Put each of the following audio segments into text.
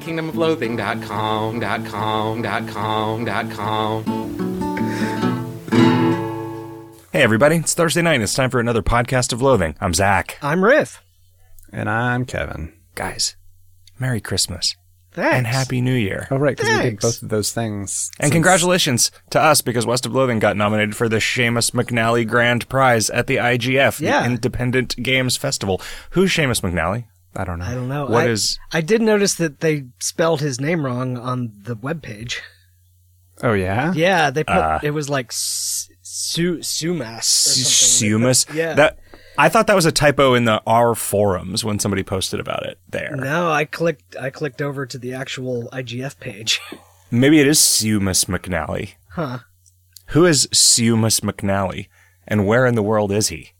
Kingdomofloathing.com, dot com, dot com, dot com. Hey, everybody, it's Thursday night. It's time for another podcast of loathing. I'm Zach. I'm Riff. And I'm Kevin. Guys, Merry Christmas Thanks. and Happy New Year. Oh, right, because we did both of those things. And since- congratulations to us because West of Loathing got nominated for the Seamus McNally Grand Prize at the IGF, Yeah. the Independent Games Festival. Who's Seamus McNally? I don't know. I don't know. What I, is- I did notice that they spelled his name wrong on the webpage. Oh, yeah? Yeah, they put Uh, it was like Su Sumas. Sumas? Yeah. That, I thought that was a typo in the R forums when somebody posted about it there. No, I clicked. I clicked over to the actual IGF page. Maybe it is Sumas McNally. Huh? Who is Sumas McNally? And where in the world is he?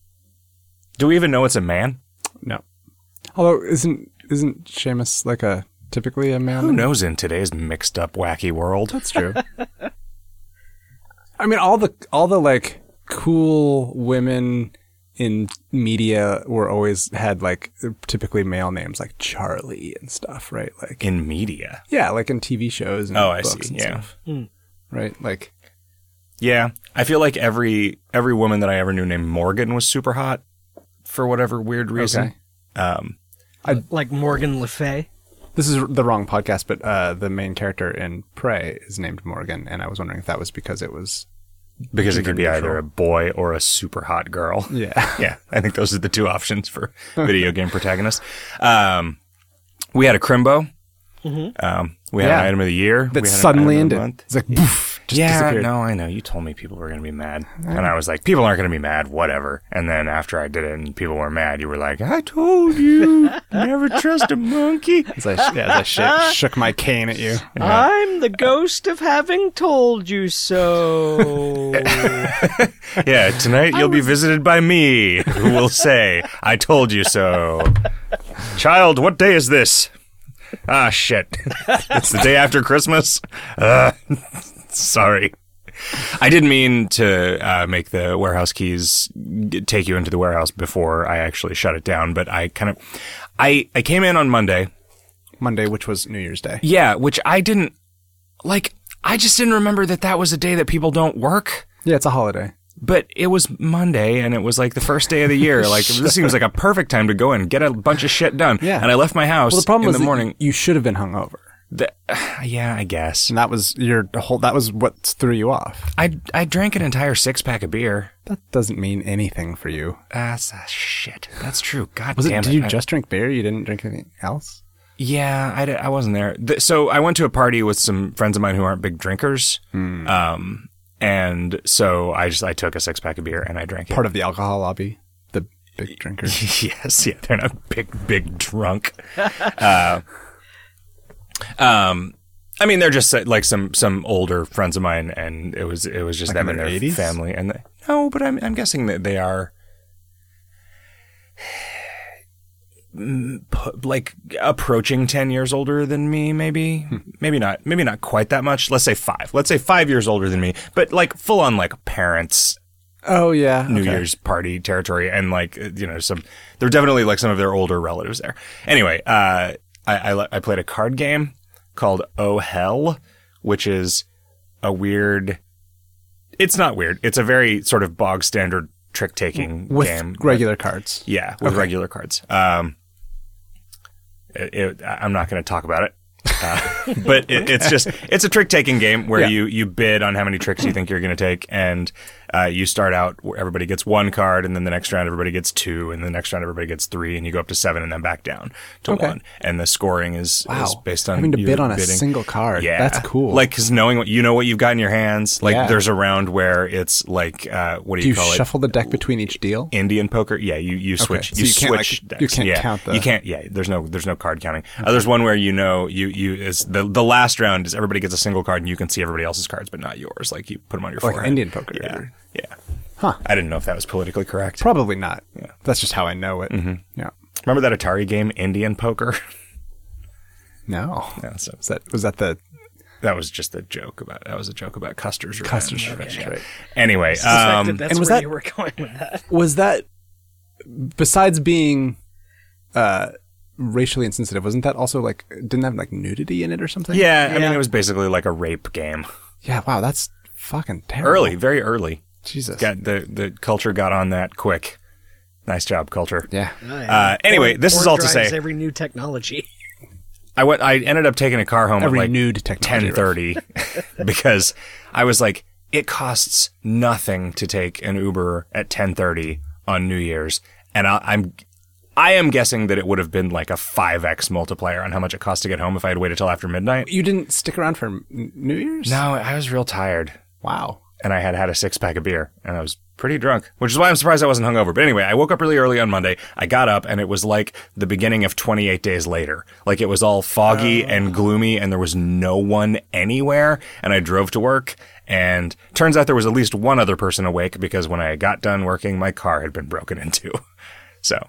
Do we even know it's a man? No. Although, isn't isn't Seamus like a typically a man? Who knows in today's mixed up, wacky world? That's true. I mean, all the all the like cool women in media were always had like typically male names like Charlie and stuff, right? Like In media. yeah, like in TV shows. And Oh, I see. and Yeah. stuff. right. Like Yeah. I feel like every every woman that I ever knew named Morgan was super hot for whatever weird reason. Okay. Um, Like Morgan Le Fay. this is the wrong podcast, but uh, the main character in Prey is named Morgan, and I was wondering if that was because it was because it could be either a boy or a super hot girl. yeah. yeah, I think those are the two options for video game protagonists. Um, we had a Crimbo. Um, we had Yeah. an item of the year. that We had suddenly item of the ended. It's like poof, just yeah, disappeared. no, I know. You told me people were going to be mad, and I was like, people aren't going to be mad, whatever. And then after I did it, and people were mad, you were like, I told you, never trust a monkey. As I, yeah, as I sh- shook my cane at you. I'm the ghost of having told you so. Yeah, tonight you'll be visited by me, who will say, I told you so. Child, what day is this? Ah, shit. it's the day after Christmas? Uh, sorry. I didn't mean to uh, make the warehouse keys take you into the warehouse before I actually shut it down, but I kind of, I, I came in on Monday. Monday, which was New Year's Day. Yeah, which I didn't, like, I just didn't remember that that was a day that people don't work. Yeah, it's a holiday. But it was Monday and it was like the first day of the year. Like this seems like a perfect time to go in and get a bunch of shit done. Yeah. And I left my house Well, the problem in was the morning. you should have been hungover, The- yeah, I guess. and that was your whole. That was what threw you off. I I drank an entire six pack of beer. That doesn't mean anything for you. That's uh, shit. That's true. God Was it? damn Did you I- just drink beer? You didn't drink anything else? Yeah, I, I wasn't there. Th- So I went to a party with some friends of mine who aren't big drinkers. Hmm. Um, and so I just I took a six pack of beer and I drank it. Part of the alcohol lobby, the big drinkers. yes, yeah, they're not big, big drunk. uh, um, I mean, they're just uh, like some some older friends of mine, and it was it was just Like them and their their 80s? family. And they, no, but I'm I'm guessing that they are. Like approaching ten years older than me, maybe, Hmm. maybe not, maybe not quite that much. Let's say five. Let's say five years older than me, but like full on like parents oh yeah, New okay. Year's party territory, and like uh, you know, some there are definitely like some of their older relatives there. Anyway, uh, I, I I played a card game called Oh Hell, which is a weird. It's not weird. It's a very sort of bog standard trick taking with game. regular cards. Yeah, with regular cards. Um, it, it, I'm not going to talk about it. Uh, but it, it's just it's a trick taking game where Yeah. you you bid on how many tricks you think you're going to take, and uh, you start out where everybody gets one card, and then the next round everybody gets two, and the next round everybody gets three, and you go up to seven, and then back down to Okay. one. And the scoring is, Wow. is based on Having to bid on a single card. Yeah, That's cool. Like because knowing what you know what you've got in your hands. Like Yeah. there's a round where it's like uh, what do do you, you call it? shuffle the deck between each deal? Indian poker. Yeah, you, you switch. so you, you can't, like, switch. you can't yeah. count the- You can't. Yeah, there's no there's no card counting. Uh, there's one where you know you you is the the last round is everybody gets a single card and you can see everybody else's cards but not yours. Like you put them on your Like forehead. Indian poker. Yeah, yeah. Huh. I didn't know if that was politically correct. Probably not. Yeah. That's just how I know it. Mm-hmm. Yeah. Remember that Atari game Indian Poker? No. yeah, so Was that was that the that was just a joke about that was a joke about Custer's Revenge. Custer's Revenge, Yeah. right. Anyway, Suspected um, that's and was where that- you were going with that. was that besides being uh racially insensitive. Wasn't that also like didn't have like nudity in it or something? Yeah, I mean, it was basically like a rape game. Yeah. Wow, that's fucking terrible. Early, very early. Jesus. Got the the culture got on that quick. Nice job, culture. Yeah. Uh, anyway, this is all to drives say, every new technology. I went. I ended up taking a car home Every at like nude technology. ten thirty because I was like, it costs nothing to take an Uber at ten thirty on New Year's, and I, I'm. I am guessing that it would have been like a 5x multiplier on how much it cost to get home if I had waited till after midnight. You didn't stick around for New Year's? No, I was real tired. Wow. And I had had a six pack of beer and I was pretty drunk, which is why I'm surprised I wasn't hungover. But anyway, I woke up really early on Monday. I got up and it was like the beginning of 28 days later. Like it was all foggy oh. and gloomy and there was no one anywhere. And I drove to work and turns out there was at least one other person awake because when I got done working, my car had been broken into. So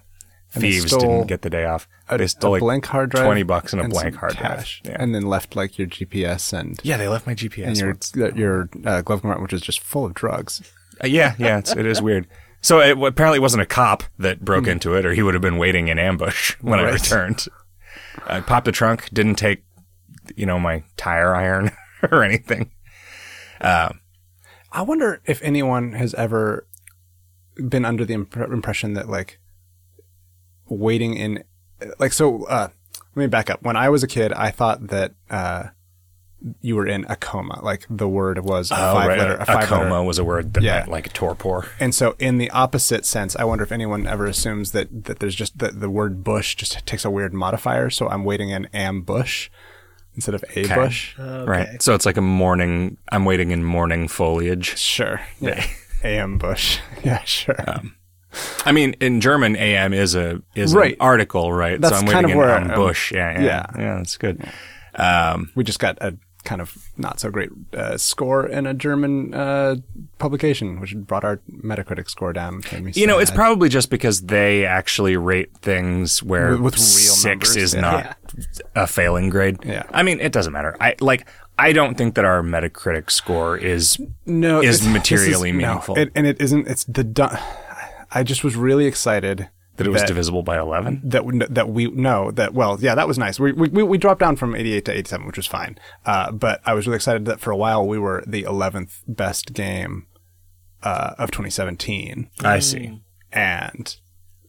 And thieves didn't get the day off. A, they stole a like blank hard drive, 20 bucks and a and blank hard cash, drive. Yeah. and then left like your GPS and yeah, they left my GPS. and your once. uh, your uh, glove compartment, which is just full of drugs. Uh, yeah, yeah, it's, it is weird. So it w- apparently it wasn't a cop that broke Hmm. into it, or he would have been waiting in ambush when I returned. I popped the trunk, didn't take, you know, my tire iron or anything. I wonder if anyone has ever been under the imp- impression that like waiting in like so uh let me back up when i was a kid i thought that uh you were in a coma like the word was a five Oh, right. letter a, a five coma letter was a word that Yeah. meant like torpor. and so in the opposite sense i wonder if anyone ever assumes that that there's just that the word bush just takes a weird modifier so i'm waiting in ambush instead of a bush Right. So it's like a morning. I'm waiting in morning foliage. sure yeah ambush yeah sure I mean, in German, AM is a is Right. an article, right? That's so I'm kind waiting of where on I'm- bush. Yeah, yeah, yeah. yeah. That's good. Um, we just got a kind of not so great uh, score in a German uh, publication, which brought our Metacritic score down. me You know, it's probably just because they actually rate things where With- with real six numbers, is yeah. not a failing grade. Yeah. I mean, it doesn't matter. I like. I don't think that our Metacritic score is no is materially is- no, meaningful. it, and it isn't. It's the. Du- I just was really excited that it was divisible by eleven. that we- that we know that well yeah that was nice we, we we dropped down from 88 to 87 which was fine uh, but I was really excited that for a while we were the 11th best game uh, of 2017 I see. and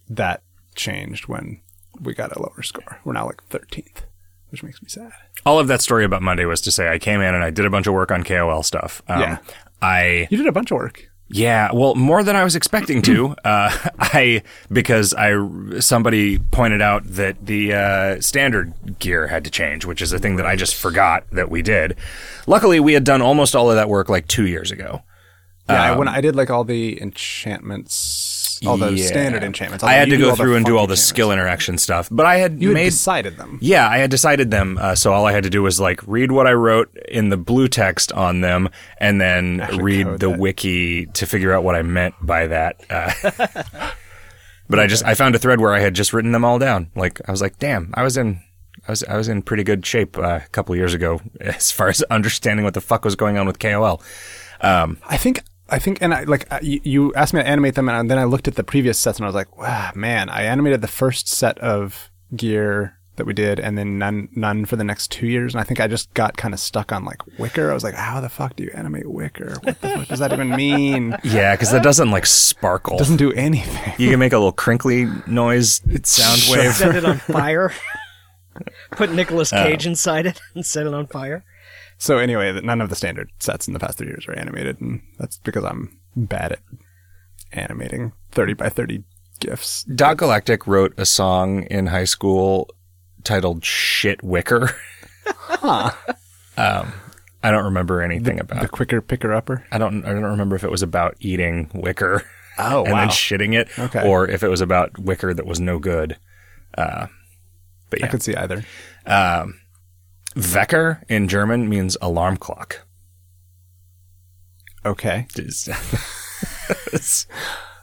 that changed when we got a lower score. We're now like 13th, which makes me sad. All of that story about Monday was to say I came in and I did a bunch of work on KOL stuff. Um, Yeah. I You did a bunch of work. Yeah, well, more than I was expecting to. uh, I because I somebody pointed out that the uh, standard gear had to change, which is a thing that I just forgot that we did. Luckily, we had done almost all of that work like two years ago. Yeah, when I did like all the enchantments, all the Yeah. standard enchantments. I had to go through and do all the skill interaction stuff, but I had You had made decided them. Yeah, I had decided them. Uh, so all I had to do was like read what I wrote in the blue text on them, and then read the that. wiki to figure out what I meant by that. Uh, but I just I found a thread where I had just written them all down. Like I was like, damn, I was in. I was I was in pretty good shape uh, a couple years ago as far as understanding what the fuck was going on with KOL. I think. I think, and I like uh, you, you asked me to animate them, and then I looked at the previous sets, and I was like, "Wow, man!" I animated the first set of gear that we did, and then none, none for the next two years. And I think I just got kind of stuck on like Wicker. I was like, "How the fuck do you animate Wicker? What the fuck does that even mean?" Yeah, because that doesn't like sparkle. It doesn't do anything. you can make a little crinkly noise sound wave. Set it on fire. Put Nicolas Cage inside it and set it on fire. So anyway, none of the standard sets in the past three years are animated, and that's because I'm bad at animating thirty by thirty gifs. Dot Galactic wrote a song in high school titled "Shit Wicker." um, I don't remember anything The about. The quicker picker upper. I don't. I don't remember if it was about eating wicker Oh and then shitting it, Okay. or if it was about wicker that was no good. Uh, but I yeah, could see either. Wecker in German means alarm clock. Okay.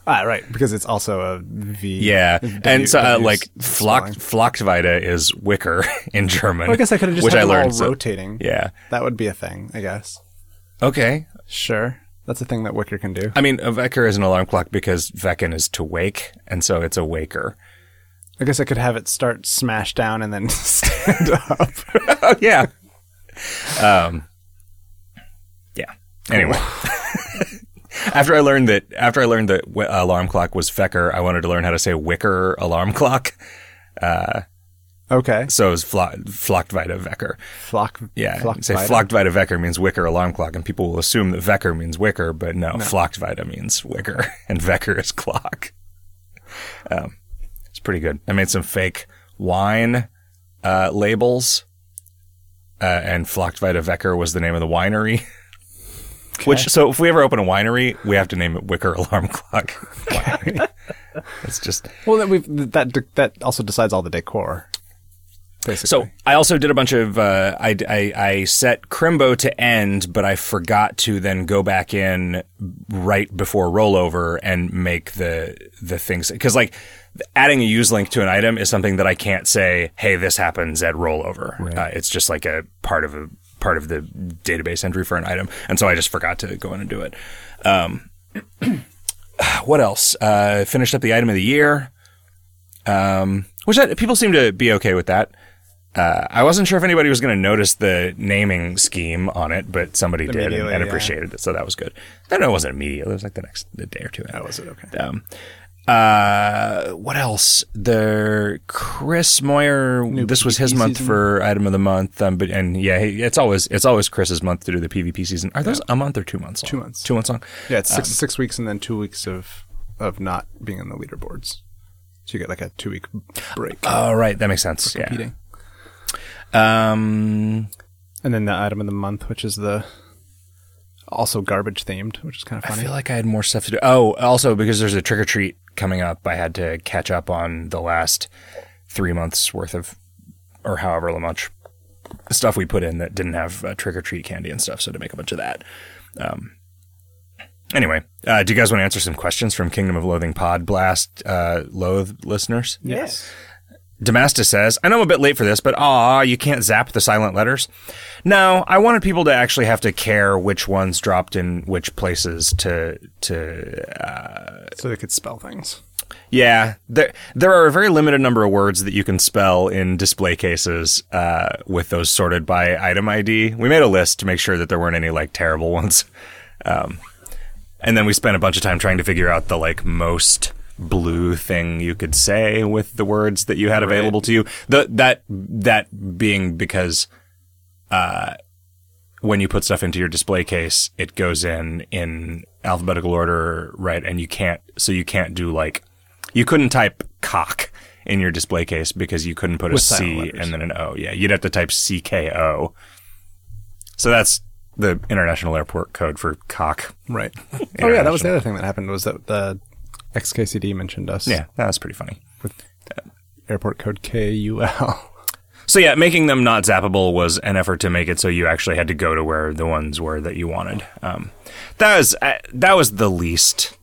Ah, right, because it's also a V. yeah, W- and so uh, like. Flock, Flockweide is wicker in German. Well, I guess I could have just which I learned. so- rotating. yeah. That would be a thing, I guess. Okay. Sure. That's a thing that Wicker can do. I mean, a Wecker is an alarm clock because Wecken is to wake, and so it's a waker. I guess I could have it start smash down and then stand up. Oh yeah. Um. Yeah. Anyway. after I learned that after I learned that w- alarm clock was Wecker, I wanted to learn how to say Wicker alarm clock. Okay. So it was Flo- Flocktvita Wecker. Flock. Yeah, Flock say Flocktvita Wecker means Wicker alarm clock, and people will assume that Wecker means Wicker, but no, Flocktvita means Wicker, and Wecker is clock. Um, it's pretty good. I made some fake wine uh, labels, uh, and Flocktvita Wecker was the name of the winery. Which, so if we ever open a winery, we have to name it Wicker Alarm Clock. It's just Well, then we've that that also decides all the decor. Basically. So I also did a bunch of uh, I, I I set Crimbo to end, but I forgot to then go back in right before rollover and make the the things because like adding a use link to an item is something that I can't say. Hey, this happens at rollover. Uh, it's just like a part of a part of the database entry for an item, and so I just forgot to go in and do it. Um, what else? Uh, finished up the item of the year, um, which I, people seem to be okay with that. Uh, I wasn't sure if anybody was going to notice the naming scheme on it, but somebody did and, and yeah. appreciated it, so that was good. Then it wasn't immediate; it was like the next the day or two. that was it. Okay. Um, uh, what else? The Chris Moyer. this was his month season. for item of the month. Um, but and yeah, it's always it's always Chris's month to do the PvP season. Are those a month or two months? Long? Two months. Two months long. Yeah, it's Um, six six weeks and then two weeks of of not being on the leaderboards. So you get like a two week break Oh, right, that makes sense. Yeah. competing. Um, And then the item of the month, which is the also garbage themed, which is kind of funny. I feel like I had more stuff to do. Oh, also because there's a trick or treat coming up, I had to catch up on the last three months worth of, or however much stuff we put in that didn't have uh, trick or treat candy and stuff. So to make a bunch of that. Um, anyway, uh, do you guys want to answer some questions from Kingdom of Loathing Pod Blast uh, Loathe listeners? Yes. Damastus says, I know I'm a bit late for this, but ah, you can't zap the silent letters. No, I wanted people to actually have to care which ones dropped in which places to to uh, so they could spell things. yeah, there there are a very limited number of words that you can spell in display cases uh, with those sorted by item ID. We made a list to make sure that there weren't any like terrible ones, um, and then we spent a bunch of time trying to figure out the like most blue thing you could say with the words that you had available to you. The that that being because uh, when you put stuff into your display case, it goes in in alphabetical order, right? And you can't, so you can't do like, you couldn't type cock in your display case because you couldn't put a With silent C letters. and then an O. Yeah, you'd have to type CKO. So that's the international airport code for cock. Right. oh yeah, that was the other thing that happened was that the XKCD mentioned us. Yeah, that was pretty funny. With airport code KUL. So yeah, making them not zappable was an effort to make it so you actually had to go to where the ones were that you wanted. Um, that was uh, that was the least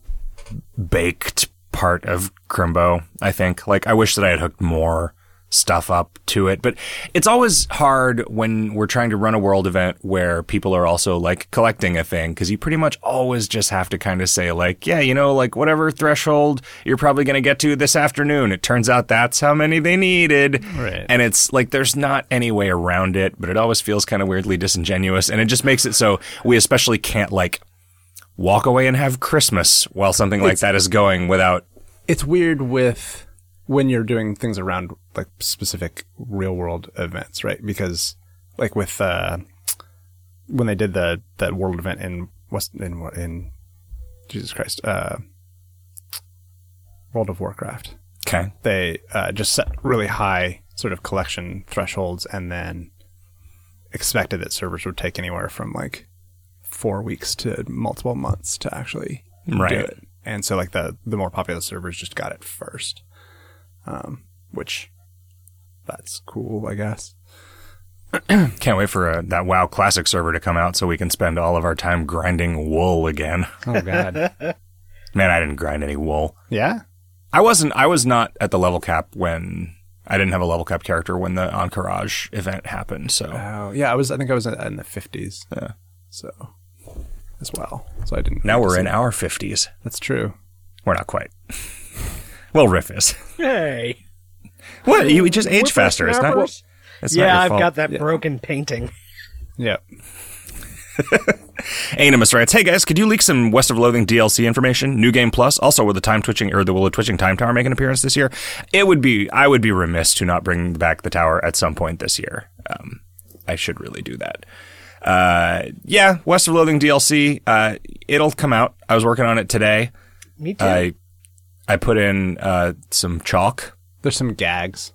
baked part of Crimbo. I think. Like I wish that I had hooked more stuff up to it, but it's always hard when we're trying to run a world event where people are also like collecting a thing because you pretty much always just have to kind of say like, yeah, you know, like whatever threshold you're probably going to get to this afternoon. It turns out that's how many they needed. Right. And it's like there's not any way around it, but it always feels kind of weirdly disingenuous. And it just makes it so we especially can't like walk away and have Christmas while something like that is going without. it's weird with when you're doing things around like specific real world events, right? Because like with uh when they did the that world event in West in what in Jesus Christ, uh World of Warcraft. Okay. They uh, just set really high sort of collection thresholds and then expected that servers would take anywhere from like four weeks to multiple months to actually Right. do it. And so like the the more popular servers just got it first. Um, which that's cool, I guess. Can't wait for uh that WoW Classic server to come out so we can spend all of our time grinding wool again. Oh god. Man, I didn't grind any wool. yeah? I wasn't. I was not at the level cap when I didn't have a level cap character when the Ahn'Qiraj event happened. So Oh, yeah, I was I think I was in the 50s. Yeah. So as well. So I didn't now we're in it. our fifties. That's true. We're not quite. well, Riff is. Hey. What? You just age Whippersnappers? faster. It's not. It's not yeah, your I've fault. got that broken painting. Yeah. Animus writes, "Hey guys, could you leak some West of Loathing DLC information? New Game Plus. Also, will the time twitching or the will the twitching time tower make an appearance this year? It would be. I would be remiss to not bring back the tower at some point this year. Um, I should really do that. Uh, yeah, West of Loathing DLC. Uh, it'll come out. I was working on it today. Me too. I I put in uh some chalk. There's some gags.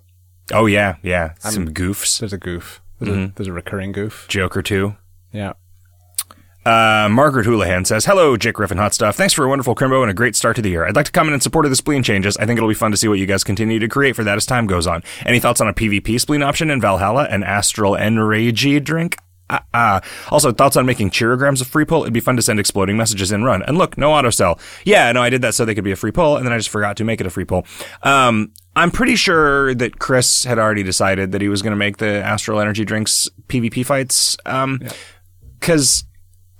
Oh yeah, yeah, some goofs. There's a goof. There's, a, there's a recurring goof. Joker too. Yeah. Uh, Margaret Houlihan says, Hello, Jake Griffin Hot Stuff. Thanks for a wonderful Crimbo and a great start to the year. I'd like to comment in support of the spleen changes. I think it'll be fun to see what you guys continue to create for that as time goes on. Any thoughts on a PvP spleen option in Valhalla an Astral Energy drink? Ah, ah. Also, thoughts on making cheerograms a free pull? It'd be fun to send exploding messages in run. And look, no auto sell. Yeah, no, I did that so they could be a free pull, and then I just forgot to make it a free pull. Um, I'm pretty sure that Chris had already decided that he was going to make the Astral Energy drinks PvP fights. Um, because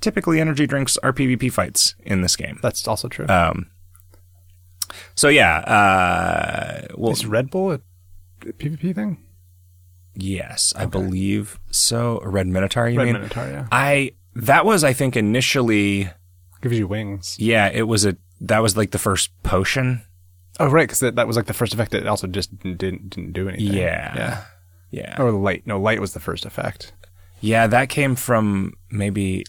typically energy drinks are PvP fights in this game. That's also true. Um, so yeah, uh, well, Is Red Bull a PvP thing? Yes, I believe so. Red Minotaur, you Red mean? Minotaur, yeah. I that was, I think, initially, Gives you wings. yeah, it was a that was like the first potion. Oh, right, because that, that was like the first effect that also just didn't didn't, didn't do anything. Yeah. Yeah. Yeah, Or light. No, light was the first effect. yeah, that came from maybe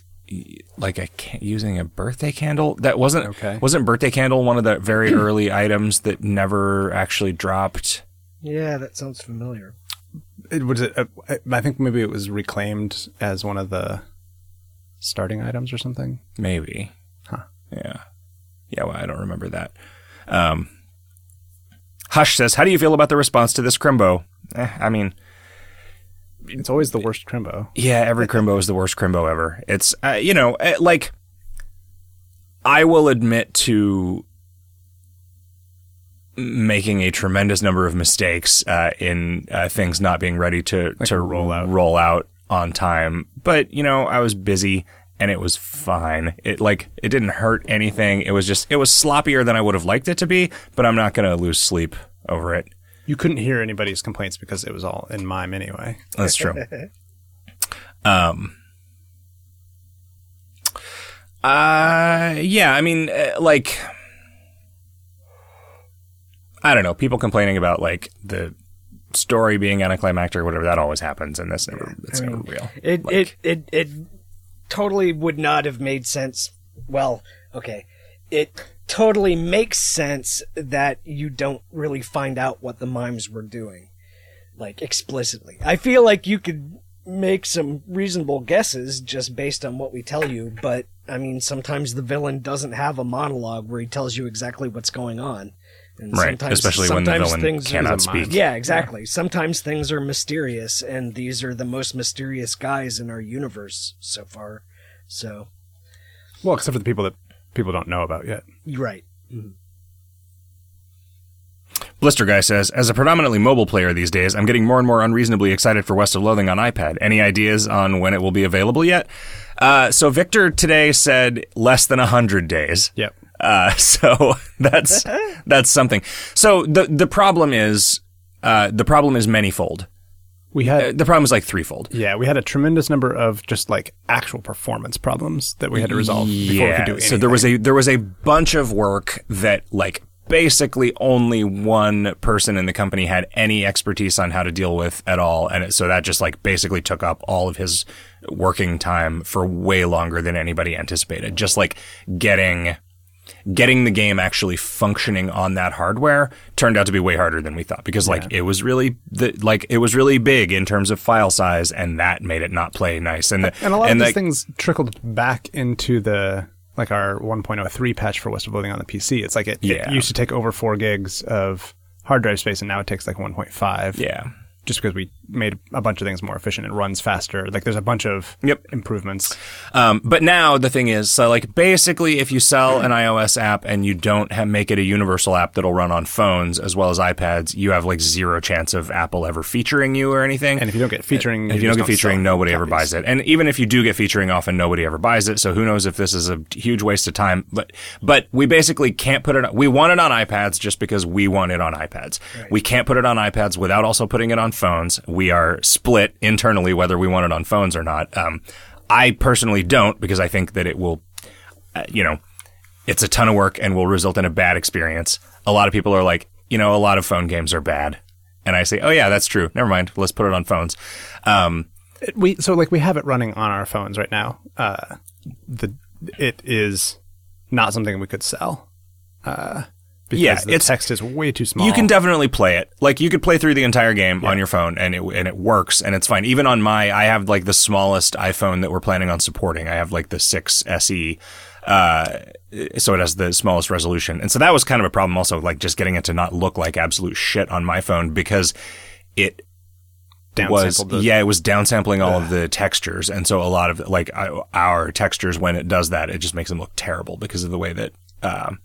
like a ca- using a birthday candle. That wasn't Okay. wasn't birthday candle one of the very early items that never actually dropped. yeah, that sounds familiar. It was. It, uh, I think maybe it was reclaimed as one of the starting items or something. Maybe. Huh. Yeah. Yeah, well, I don't remember that. Um, Hush says, How do you feel about the response to this Crimbo? Eh, I mean, It's always the worst Crimbo. yeah, every Crimbo is the worst Crimbo ever. It's, uh, you know, eh, like, I will admit to making a tremendous number of mistakes uh, in uh, things not being ready to to roll out roll out on time. But you know, I was busy and it was fine. It like it didn't hurt anything. It was just it was sloppier than I would have liked it to be. But I'm not gonna lose sleep over it. You couldn't hear anybody's complaints because it was all in mime anyway. That's true. um. Uh, yeah. I mean, uh, like, I don't know. People complaining about like the story being anticlimactic or whatever. That always happens, and that's never. It's never real. It Like- it it it totally would not have made sense. Well, okay, it totally makes sense that you don't really find out what the mimes were doing, like explicitly. I feel like you could make some reasonable guesses just based on what we tell you, but I mean, sometimes the villain doesn't have a monologue where he tells you exactly what's going on. And Right, sometimes- especially when the villain things- cannot He's speak. yeah, exactly. Sometimes things are mysterious, and these are the most mysterious guys in our universe so far. So, Well, except for the people that people don't know about yet. you're right. Blister Guy says, as a predominantly mobile player these days, I'm getting more and more unreasonably excited for West of Loathing on iPad. Any ideas on when it will be available yet? Uh, so Victor today said less than 100 days. Yep. Uh, so that's that's something. So the the problem is uh, the problem is manyfold. We Uh, had The problem is like threefold. yeah, we had a tremendous number of just like actual performance problems that we had to resolve before we could do anything. So there was a there was a bunch of work that like basically only one person in the company had any expertise on how to deal with at all, and it, so that just like basically took up all of his working time for way longer than anybody anticipated. Just like getting getting the game actually functioning on that hardware turned out to be way harder than we thought because like it was really the, like it was really big in terms of file size and that made it not play nice and the, and a lot of the- these things trickled back into the like our 1.03 patch for West of Loathing on the PC. It's like it, Yeah. it used to take over four gigs of hard drive space, and now it takes like 1.5. yeah just because we made a bunch of things more efficient. It runs faster. Like there's a bunch of Yep. improvements. Um, but now the thing is, so like basically, if you sell an iOS app and you don't have, make it a universal app that'll run on phones as well as iPads, you have like zero chance of Apple ever featuring you or anything. And if you don't get featuring, if you don't just get featuring, nobody ever buys it. And even if you do get featuring, often nobody ever buys it. So who knows if this is a huge waste of time? But but we basically can't put it. On, We want it on iPads just because we want it on iPads. We can't put it on iPads without also putting it on phones. We are split internally whether we want it on phones or not. Um, I personally don't because I think that it will, uh, you know, it's a ton of work and will result in a bad experience. A lot of people are like, you know, a lot of phone games are bad. And I say, oh yeah, that's true. Never mind. Let's put it on phones. Um, we so like we have it running on our phones right now. Uh, the it is not something we could sell. Uh, because Yeah, the it's- text is way too small. You can definitely play it. Like you could play through the entire game on your phone, and it and it works, and it's fine. Even on my, I have like the smallest iPhone that we're planning on supporting. I have like the six SE, uh, so it has the smallest resolution, and so that was kind of a problem. Also, like just getting it to not look like absolute shit on my phone because it was the- yeah, it was downsampling all of the textures, and so a lot of like uh, our textures when it does that, it just makes them look terrible because of the way that um,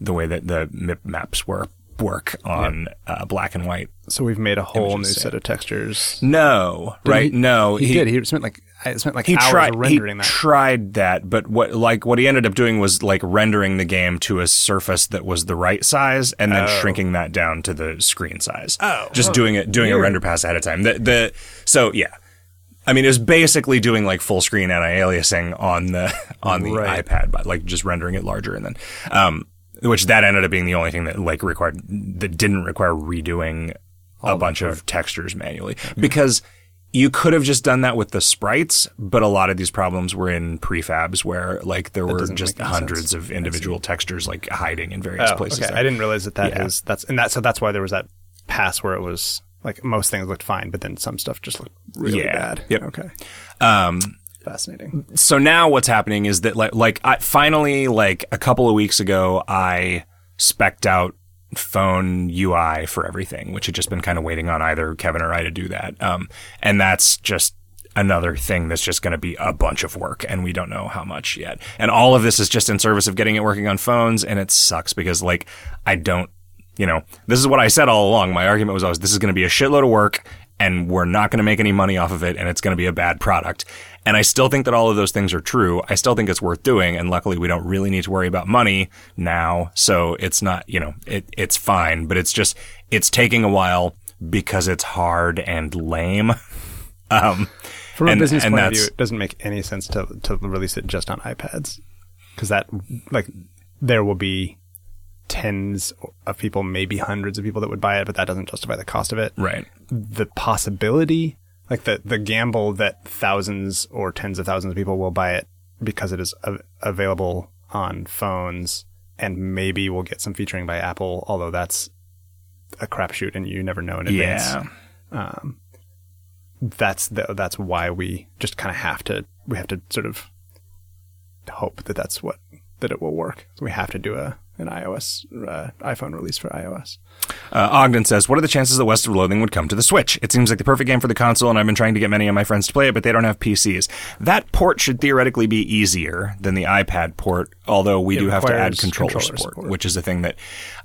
the way that the MIP maps work work on uh, black and white. So we've made a whole new set of textures. No, right? he- no, He, did. He spent like I spent like he hours tried rendering he that. tried that, but what like what he ended up doing was like rendering the game to a surface that was the right size and then shrinking that down to the screen size. Oh, just doing it doing a render pass ahead of time. The the so yeah. I mean, it was basically doing like full screen anti-aliasing on the on the Right. iPad, but like just rendering it larger, and then, um, which that ended up being the only thing that like required that didn't require redoing a bunch of textures manually because you could have just done that with the sprites, but a lot of these problems were in prefabs where like there were just hundreds of individual textures like hiding in various Oh, places. okay. there. I didn't realize that that is Yeah. that's and that so that's why there was that pass where it was like most things looked fine, but then some stuff just looked really Yeah. bad. Yep. Okay. Um, Fascinating. so now what's happening is that like, like I finally like a couple of weeks ago I specked out phone UI for everything, which had just been kind of waiting on either Kevin or I to do that. Um, and that's just another thing that's just going to be a bunch of work and we don't know how much yet. And all of this is just in service of getting it working on phones and it sucks because like I don't, you know, this is what I said all along. My argument was always this is going to be a shitload of work and we're not going to make any money off of it and it's going to be a bad product. And I still think that all of those things are true. I still think it's worth doing. And luckily we don't really need to worry about money now. So it's not, you know, it, it's fine, but it's just, it's taking a while because it's hard and lame. Um, From And- a business point of view, it doesn't make any sense to to release it just on iPads because that like there will be tens of people, maybe hundreds of people that would buy it, but that doesn't justify the cost of it. right. The possibility, like the the gamble that thousands or tens of thousands of people will buy it because it is a- available on phones and maybe we'll get some featuring by Apple, although that's a crapshoot and you never know in advance Yeah. Um, that's the, that's why we just kind of have to we have to sort of hope that that's what that it will work. So we have to do a an iOS uh, iPhone release for iOS. Uh, Ogden says, "What are the chances that West of Loathing would come to the Switch? It seems like the perfect game for the console, and I've been trying to get many of my friends to play it, but they don't have PCs. That port should theoretically be easier than the iPad port, although we It do have to add controller, controller support, support. which is a thing that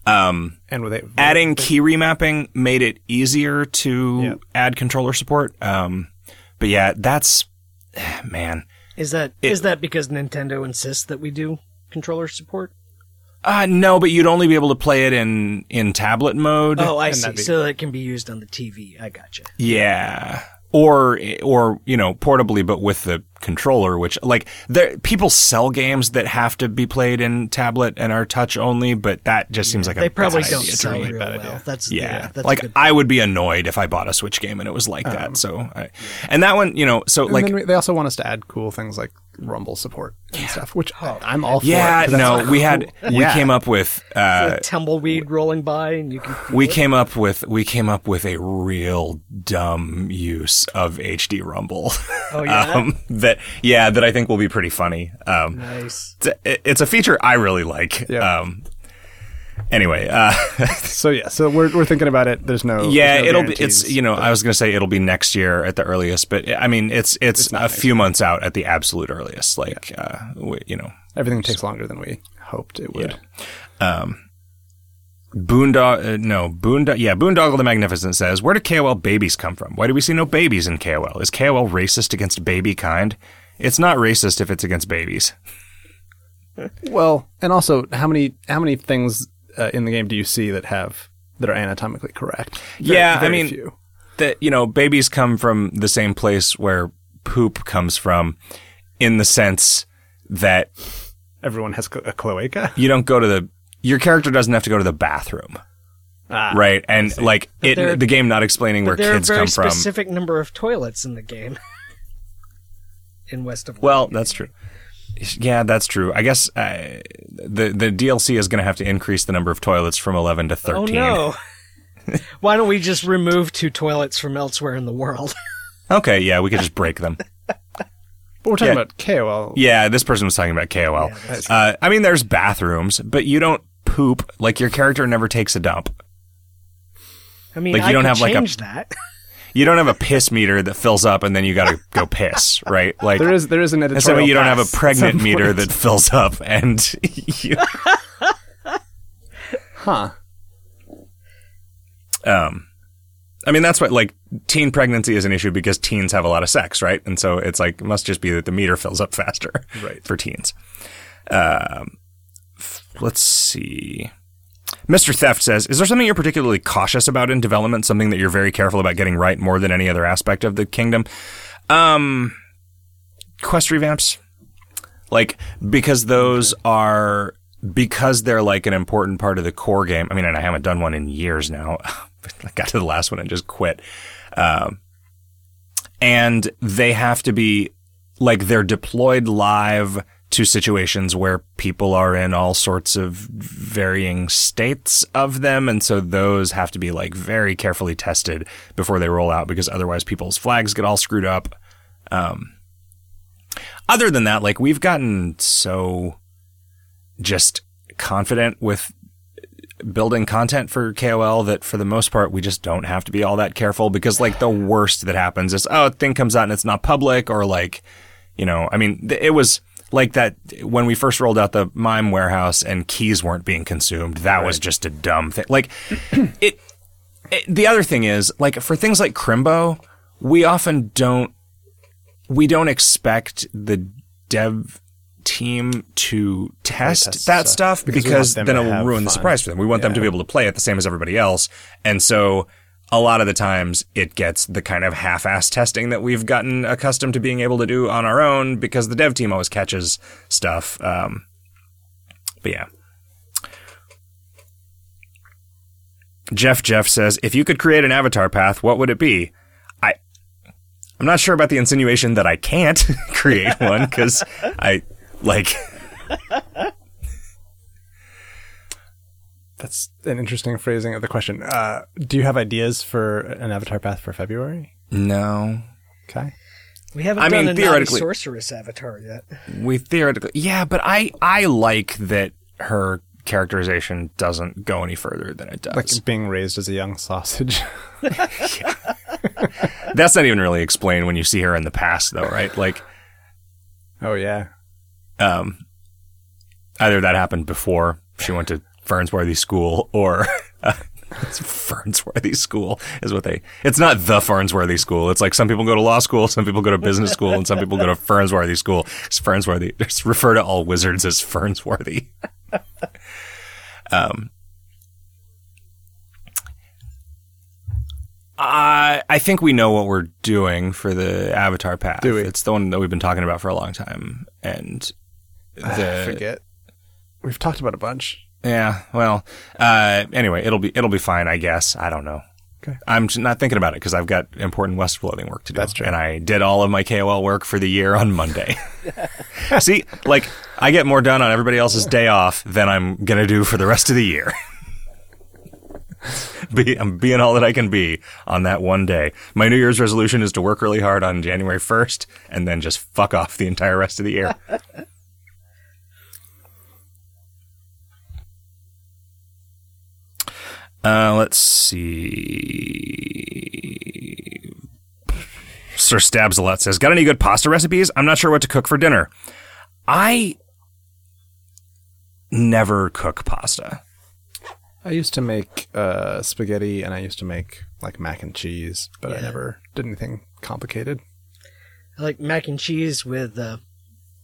um, And with it, adding key remapping made it easier to Yeah. add controller support. Um, but yeah, that's man." Is that is that because Nintendo insists that we do controller support? Uh, no, but you'd only be able to play it in in tablet mode. Oh, I see. be- So it can be used on the TV. I gotcha. Yeah. Or, or, you know, portably, but with the controller, which, like, there, people sell games that have to be played in tablet and are touch only, but that just seems like a They probably bad don't idea sell me. real well. idea. That's Yeah. yeah. that's a like, I would be annoyed if I bought a Switch game and it was like that. So, I, and that one, you know, so, and like, then we- they also want us to add cool things like Rumble support and stuff, which I'm all for. yeah, 'cause that's no, we had, we Yeah. came up with, uh, a tumbleweed rolling by, and you can. we came up with we came up with a real dumb use of HD Rumble. Oh, yeah? um, that yeah, that I think will be pretty funny. Um, Nice. it's, a, it's a feature I really like. Yeah. Um, Anyway, uh, So yeah, so we're we're thinking about it. There's no yeah, there's no it'll be. It's you know, I was gonna say it'll be next year at the earliest, but I mean, it's it's, a few months out at the absolute earliest. Like, uh, we, you know, everything takes longer than we hoped it would. Boondog, uh, no, Boondog, yeah, Boondoggle the Magnificent says, where do KOL babies come from? Why do we see no babies in KOL? Is KOL racist against baby kind? It's not racist if it's against babies. Well, and also, how many how many things uh, in the game do you see that have that are anatomically correct? Very- Yeah, I mean- few. That, you know, babies come from the same place where poop comes from in the sense that everyone has a cloaca. you don't go to the, your character doesn't have to go to the bathroom. Ah, Right. And like it, there- the game not explaining where kids come from. there are a kids very come from. specific number of toilets in the game. in West of Well, that's true. Yeah, that's true. I guess uh, the the DLC is going to have to increase the number of toilets from 11 to 13. Oh no. Why don't we just remove two toilets from elsewhere in the world? Okay, yeah, we could just break them. but we're talking Yeah. about KOL. Yeah, this person was talking about KOL. uh, I mean, there's bathrooms, but you don't poop. Like your character never takes a dump. I mean, Like, you I don't could have, like, a- that. You don't have a piss meter that fills up and then you got to go piss, right? Like There is there is an and editorial. so you don't have a pregnant meter that fills up and you, Huh. um I mean that's what like teen pregnancy is an issue because teens have a lot of sex, right? And so it's like it must just be that the meter fills up faster Right. for teens. Um f- let's see. Mr. Theft says, "Is there something you're particularly cautious about in development, something that you're very careful about getting right more than any other aspect of the kingdom?" Um quest revamps. Like because those are because they're like an important part of the core game. I mean, and I haven't done one in years now. I got to the last one and just quit. Um, and they have to be like they're deployed live to situations where people are in all sorts of varying states of them. And so those have to be like very carefully tested before they roll out because otherwise people's flags get all screwed up. Um, other than that, like we've gotten so just confident with building content for KOL that for the most part we just don't have to be all that careful because like the worst that happens is oh a thing comes out and it's not public or like you know I mean it was like that when we first rolled out the mime warehouse and keys weren't being consumed that was just a dumb thing like it, it the other thing is like for things like Crimbo we often don't we don't expect the dev team to test, test that stuff, because because, we want them then it will have ruin the surprise for them. We want them to be able to play it the same as everybody else. And so a lot of the times it gets the kind of half-ass testing that we've gotten accustomed to being able to do on our own because the dev team always catches stuff. Um, but yeah. Jeff Jeff says, if you could create an avatar path, what would it be? I, I'm not sure about the insinuation that I can't create one because I like. That's an interesting phrasing of the question. Uh, do you have ideas for an avatar path for February? No, Okay. We haven't I done mean, a theoretically- sorceress avatar yet. we theoretically, yeah, but I I like that her characterization doesn't go any further than it does. Like being raised as a young sausage. That's not even really explained when you see her in the past, though, right? Like, oh yeah. um, either that happened before she went to Fernswarthy School, or uh, it's Fernswarthy School is what they. It's not the Fernswarthy School. It's like some people go to law school, some people go to business school, and some people go to Fernswarthy School. It's Fernswarthy. Just refer to all wizards as Fernswarthy. um. I I think we know what we're doing for the Avatar path. Do we? It's the one that we've been talking about for a long time, and the Forget. We've talked about a bunch. Yeah. Well, uh, anyway, it'll be it'll be fine, I guess. I don't know. Okay. I'm not thinking about it because I've got important West of Loathing work to do. That's true. And I did all of my KOL work for the year on Monday. See, like I get more done on everybody else's day off than I'm gonna do for the rest of the year. be, I'm being all that I can be on that one day. My New Year's resolution is to work really hard on January 1st and then just fuck off the entire rest of the year. Uh, let's see. Sir Stabs a lot says, "Got any good pasta recipes? I'm not sure what to cook for dinner. I never cook pasta. I used to make uh, spaghetti and I used to make like mac and cheese, but I never did anything complicated. I like mac and cheese with uh,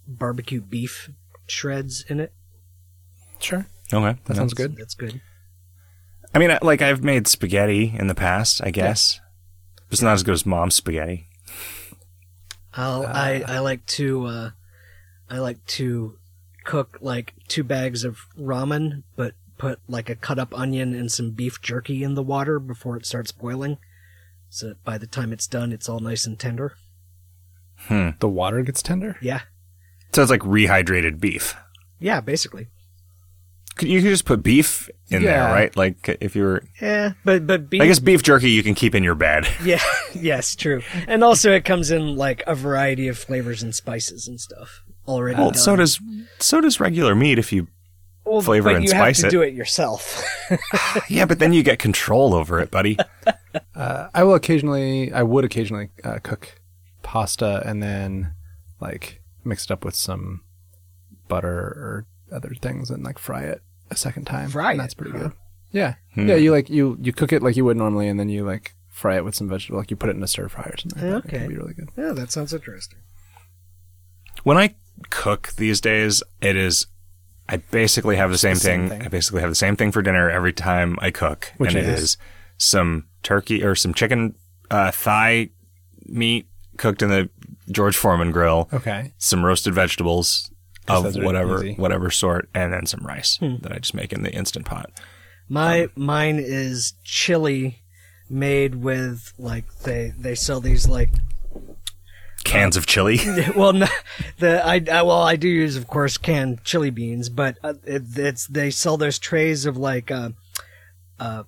barbecue beef shreds in it. Sure. Okay, That sounds good. That's good. I mean, I- like I've made spaghetti in the past. I guess it's not as good as mom's spaghetti. I'll, I I like to uh, I like to cook like two bags of ramen, but put like a cut up onion and some beef jerky in the water before it starts boiling. So that by the time it's done, it's all nice and tender. The water gets tender. Yeah, So it's like rehydrated beef. yeah, basically. Could- You could just put beef in there, right? Like if you were, Yeah, but but beef. I guess beef jerky you can keep in your bed. Yeah, yes, true. And also, it comes in like a variety of flavors and spices and stuff already. Well, done. so does so does regular meat if you. Well, flavor but and you spice have it. to do it yourself. Yeah, but then you get control over it, buddy. Uh, I will occasionally, I would occasionally uh, cook pasta and then like mix it up with some butter or other things and like fry it a second time. Fry and That's pretty huh? good. Yeah. Hmm. Yeah. You like, you, you cook it like you would normally and then you like fry it with some vegetable, like you put it in a stir fry or something. Like that. It Okay. can be really good. yeah, that sounds interesting. When I cook these days, it is. I basically have the same, the same thing. thing. I basically have the same thing for dinner every time I cook, Which and it is? is some turkey or some chicken uh, thigh meat cooked in the George Foreman grill, Okay. some roasted vegetables Guess of whatever easy. whatever sort, and then some rice Hmm. that I just make in the instant pot. My mine is chili made with like they they sell these like Cans of chili. well no, the I, I well I do use of course canned chili beans but uh, it, it's they sell those trays of like uh, uh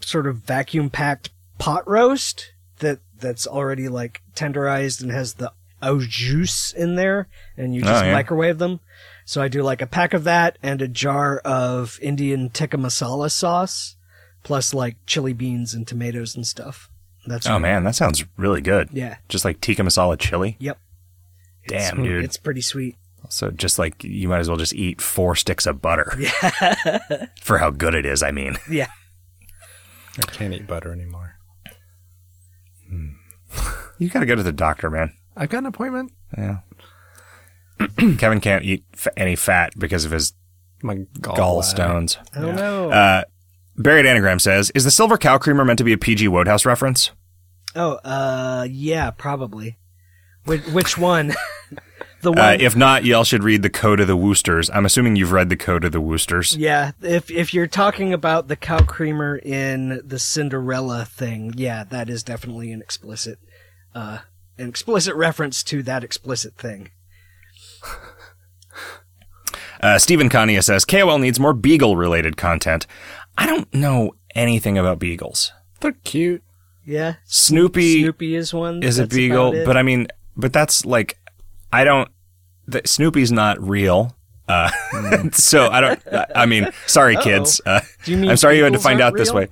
sort of vacuum packed pot roast that that's already like tenderized and has the au juice in there and you Oh, just yeah. microwave them so I do like a pack of that and a jar of Indian tikka masala sauce plus like chili beans and tomatoes and stuff that's oh man, that sounds really good. yeah Just like tikka masala chili. yep Damn, dude. it's pretty sweet So just like you might as well just eat four sticks of butter. Yeah. For how good it is, I mean. yeah I can't eat butter anymore. Hmm. You gotta go to the doctor, man. I've got an appointment. Yeah. Kevin can't eat f- any fat because of his My gallstones. I don't know. Uh, Buried Anagram says, "Is the silver cow creamer meant to be a PG Wodehouse reference?" oh, uh, yeah, probably. Which, which one? the one. Uh, if not, y'all should read the Code of the Woosters. I'm assuming you've read the Code of the Woosters. yeah, if if you're talking about the cow creamer in the Cinderella thing, yeah, that is definitely an explicit, uh, an explicit reference to that explicit thing. Uh, Stephen Kanye says, "KOL needs more Beagle-related content." I don't know anything about beagles. They're cute. Yeah, Snoopy, Snoopy is one. is a beagle, about it. but I mean, but that's like, I don't. The, Snoopy's not real. Uh, so I don't. I mean, sorry, kids. Uh, Do you mean I'm sorry you had to find aren't out this way.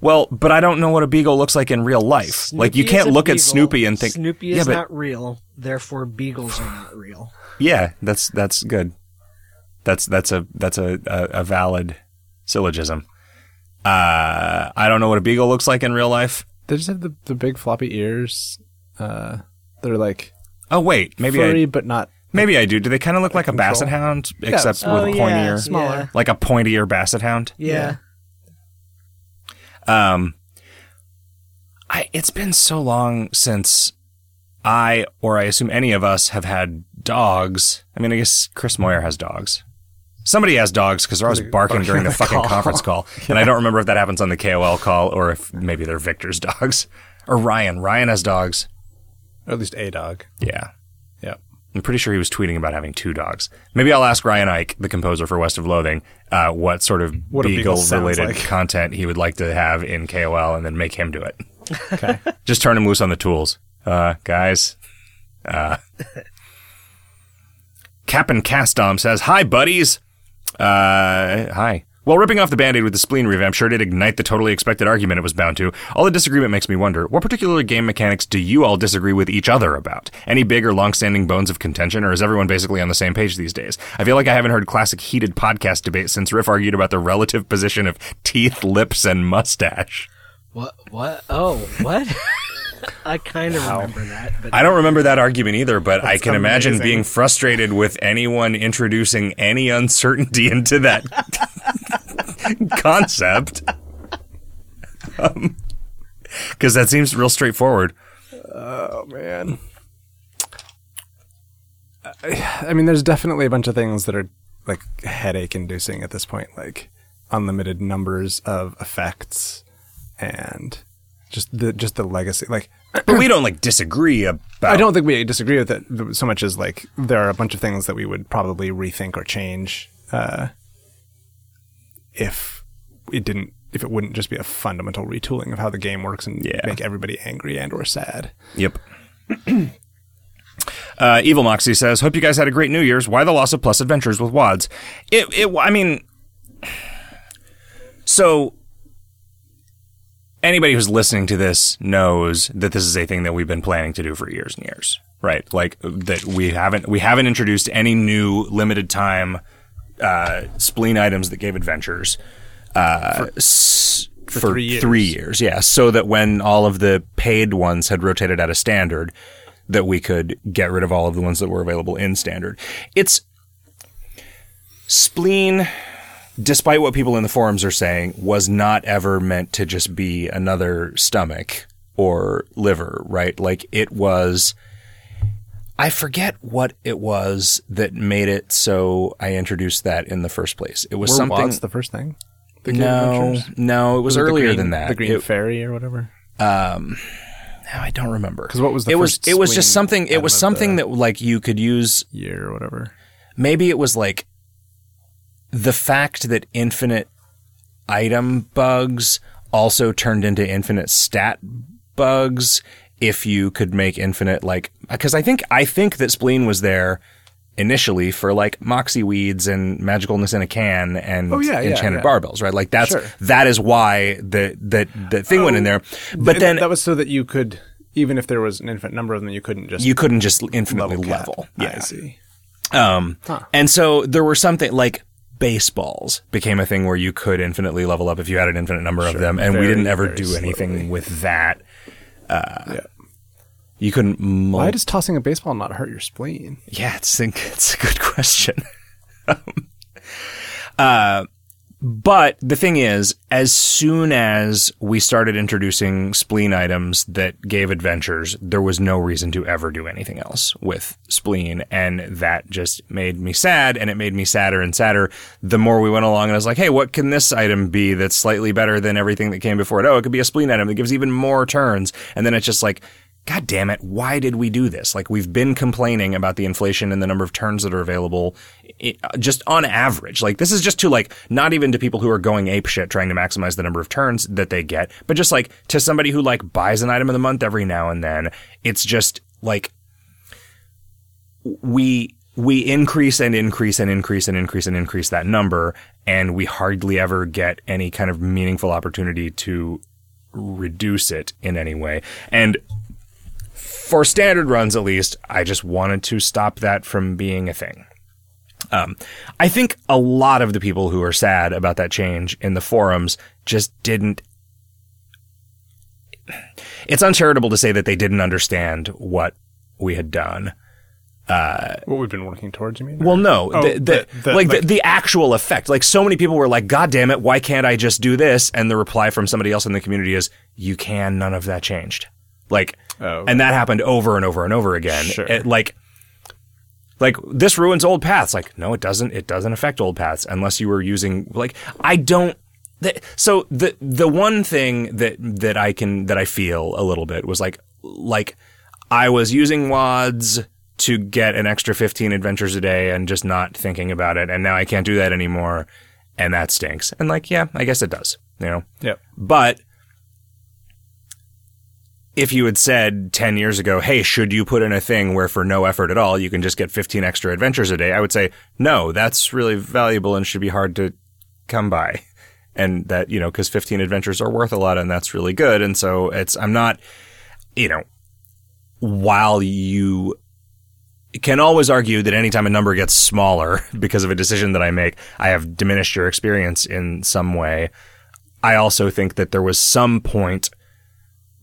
Well, but I don't know what a beagle looks like in real life. like you can't a look at. Snoopy and think, Snoopy yeah, is but not real. Therefore, beagles are not real. yeah, that's that's good. That's that's a that's a a, a valid syllogism. Uh, I don't know what a beagle looks like in real life. They just have the, the big floppy ears. Uh, they're like Oh wait, maybe furry, I but not. maybe I do. Do they kind of look like a Control. basset hound, except Oh, with a yeah, pointier, Smaller. like a pointier basset hound? Yeah. Um, I it's been so long since I or I assume any of us have had dogs. I mean, I guess Chris Moyer has dogs. Somebody has dogs because they're always barking during the fucking conference call, and I don't remember if that happens on the KOL call or if maybe they're Victor's dogs or Ryan. Ryan has dogs. Or at least a dog. Yeah. I'm pretty sure he was tweeting about having two dogs. Maybe I'll ask Ryan Ike, the composer for West of Loathing, uh, what sort of What beagle beagle-related like. content he would like to have in KOL, and then make him do it. Okay. Just turn him loose on the tools, uh, guys. Uh, Captain Castom says, "Hi, buddies. Uh, hi. While ripping off the band aid with the spleen revamp sure did ignite the totally expected argument it was bound to, all the disagreement makes me wonder what particular game mechanics do you all disagree with each other about? Any big or long standing bones of contention, or is everyone basically on the same page these days? I feel like I haven't heard classic heated podcast debate since Riff argued about the relative position of teeth, lips, and mustache. What? What? Oh, what? I kind of remember that, but I don't remember that argument either, but I can imagine being frustrated with anyone introducing any uncertainty into that concept. Because that seems real straightforward. Oh man. I, I mean, there's definitely a bunch of things that are like headache inducing at this point, like unlimited numbers of effects and just the just the legacy. Like, But we don't like disagree about. I don't think we disagree with it so much as like there are a bunch of things that we would probably rethink or change uh, if it didn't if it wouldn't just be a fundamental retooling of how the game works and Yeah. make everybody angry and or sad. Yep. uh, Evil Moxie says, "Hope you guys had a great New Year's. Why the loss of Plus Adventures with Wads? It, it. I mean, so anybody who's listening to this knows that this is a thing that we've been planning to do for years and years, right? Like that we haven't we haven't introduced any new limited time uh, spleen items that gave adventures." Uh, s- for, three years. three years, yeah. So that when all of the paid ones had rotated out of standard, that we could get rid of all of the ones that were available in standard. It's spleen, despite what people in the forums are saying, was not ever meant to just be another stomach or liver, right? Like it was. I forget what it was that made it so I introduced that in the first place. It was Were something. Wads the first thing? The Game no, Adventures? no, it was, it the earlier green- than that. The Green It- Fairy or whatever. Um, no, I don't remember. Because what was the it was it was just something. It was something that like you could use. Year or whatever. Maybe it was like the fact that infinite item bugs also turned into infinite stat bugs. If you could make infinite like, because I think I think that spleen was there initially for like moxie weeds and magicalness in a can and Oh, yeah, yeah, enchanted yeah. barbells, right? Like that's Sure. that is why the that the thing went in there. But And then that was so that you could, even if there was an infinite number of them, you couldn't just you couldn't just infinitely level. level. cap. I see. Um, and so there were something like baseballs became a thing where you could infinitely level up if you had an infinite number of them, and we didn't ever do anything slowly. with that. Uh, Yeah. You couldn't. Mul- Why does tossing a baseball not hurt your spleen? yeah, it's it's a good question. uh, but the thing is, as soon as we started introducing spleen items that gave adventures, there was no reason to ever do anything else with spleen. And that just made me sad and it made me sadder and sadder the more we went along. And I was like, hey, what can this item be that's slightly better than everything that came before it? Oh, it could be a spleen item that gives even more turns. And then it's just like, God damn it, why did we do this? Like, we've been complaining about the inflation and the number of turns that are available i- uh, just on average. Like, this is just to, like, not even to people who are going apeshit trying to maximize the number of turns that they get, but just, like, to somebody who, like, buys an item of the month every now and then. It's just, like, we we increase and increase and increase and increase and increase that number, and we hardly ever get any kind of meaningful opportunity to reduce it in any way. And for standard runs at least, I just wanted to stop that from being a thing. Um, I think a lot of the people who are sad about that change in the forums just didn't. It's uncharitable to say that they didn't understand what we had done. What we've been working towards, you mean? Well, no, Oh, the, the, the- like, like- the, the actual effect. Like so many people were like, "God damn it, why can't I just do this?" And the reply from somebody else in the community is, "You can. None of that changed." Like, Oh. and that happened over and over and over again. Sure. It, like, like this ruins old paths. Like, no, it doesn't. It doesn't affect old paths unless you were using like I don't. The, so the the one thing that that I can that I feel a little bit was like like I was using wads to get an extra 15 adventures a day and just not thinking about it and now I can't do that anymore and that stinks. And like yeah, I guess it does, you know. Yep. But if you had said 10 years ago, hey, should you put in a thing where for no effort at all, you can just get 15 extra adventures a day? I would say, no, that's really valuable and should be hard to come by. And that, you know, cause 15 adventures are worth a lot and that's really good. And so it's, I'm not, you know, while you can always argue that anytime a number gets smaller because of a decision that I make, I have diminished your experience in some way. I also think that there was some point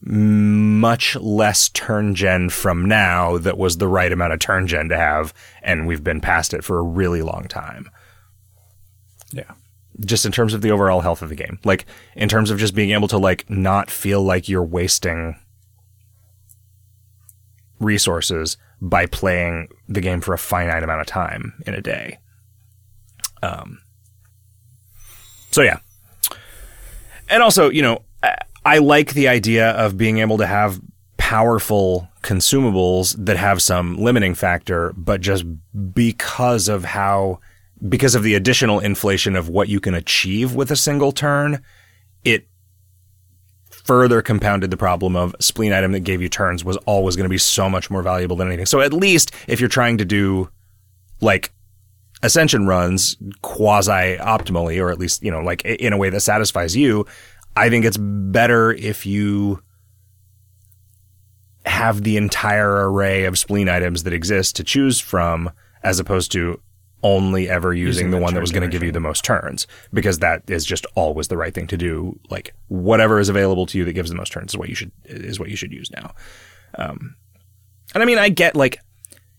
much less turn gen from now that was the right amount of turn gen to have, and we've been past it for a really long time. Yeah. Just in terms of the overall health of the game. Like, in terms of just being able to, like, not feel like you're wasting resources by playing the game for a finite amount of time in a day. Um, so yeah. And also, you know, I, like the idea of being able to have powerful consumables that have some limiting factor, but just because of how, because of the additional inflation of what you can achieve with a single turn, it further compounded the problem of spleen item that gave you turns was always going to be so much more valuable than anything. So at least if you're trying to do like ascension runs quasi optimally, or at least, you know, like in a way that satisfies you, I think it's better if you have the entire array of spleen items that exist to choose from as opposed to only ever using, Using the the one that was going to give you the most turns because that is just always the right thing to do. Like whatever is available to you that gives the most turns is what you should is what you should use now. Um, and I mean, I get like,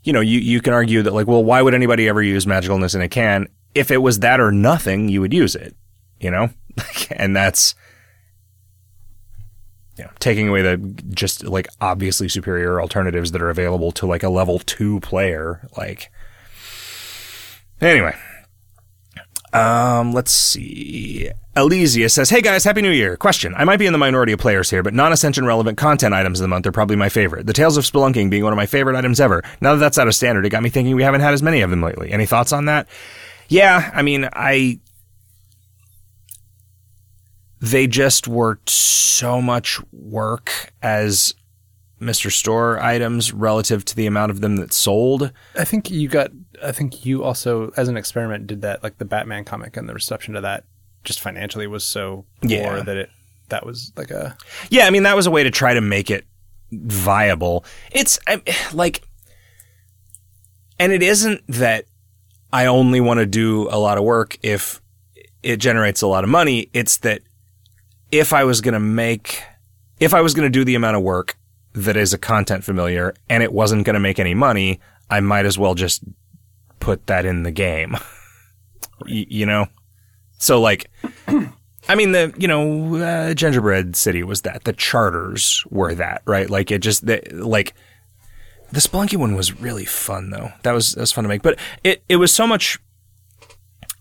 you know, you you can argue that like, well, why would anybody ever use magicalness in a can? If it was that or nothing, you would use it. You know, and that's you know, taking away the just like obviously superior alternatives that are available to like a level two player. Like, anyway, um, let's see. Elysia says, Hey guys, Happy New Year. Question. I might be in the minority of players here, but non ascension relevant content items of the month are probably my favorite. The Tales of Spelunking being one of my favorite items ever. Now that that's out of standard, it got me thinking we haven't had as many of them lately. Any thoughts on that? Yeah, I mean, I. They just were so much work as Mr. Store items relative to the amount of them that sold. I think you got. I think you also, as an experiment, did that. Like the Batman comic and the reception to that, just financially was so poor Yeah. that it that was like a Yeah, I mean that was a way to try to make it viable. It's I, like, and it isn't that I only want to do a lot of work if it generates a lot of money. It's that if I was going to make, if I was going to do the amount of work that is a content familiar and it wasn't going to make any money, I might as well just put that in the game. Y- you know? So like, I mean, the you know, uh, Gingerbread City was that. The charters were that, right? Like it just the, like the Spelunky one was really fun though. That was that was fun to make, but it it was so much.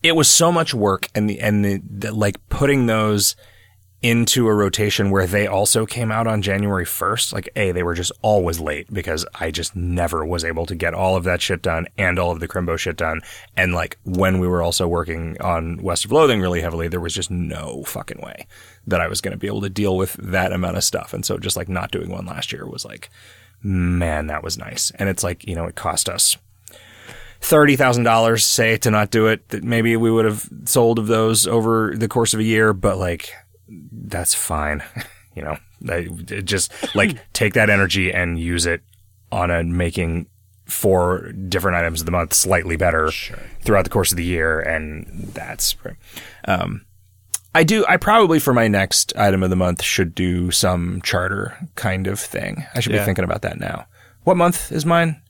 It was so much work, and the and the, the like putting those into a rotation where they also came out on January 1st. Like, A, they were just always late because I just never was able to get all of that shit done and all of the Crimbo shit done. And like, when we were also working on West of Loathing really heavily, there was just no fucking way that I was going to be able to deal with that amount of stuff. And so just like not doing one last year was like, man, that was nice. And it's like, you know, it cost us thirty thousand dollars, say, to not do it. That maybe we would have sold of those over the course of a year, but like that's fine. you know, I, just like take that energy and use it on a making four different items of the month slightly better throughout the course of the year, and that's. Um, I do. I probably for my next item of the month should do some charter kind of thing. I should be thinking about that now. What month is mine?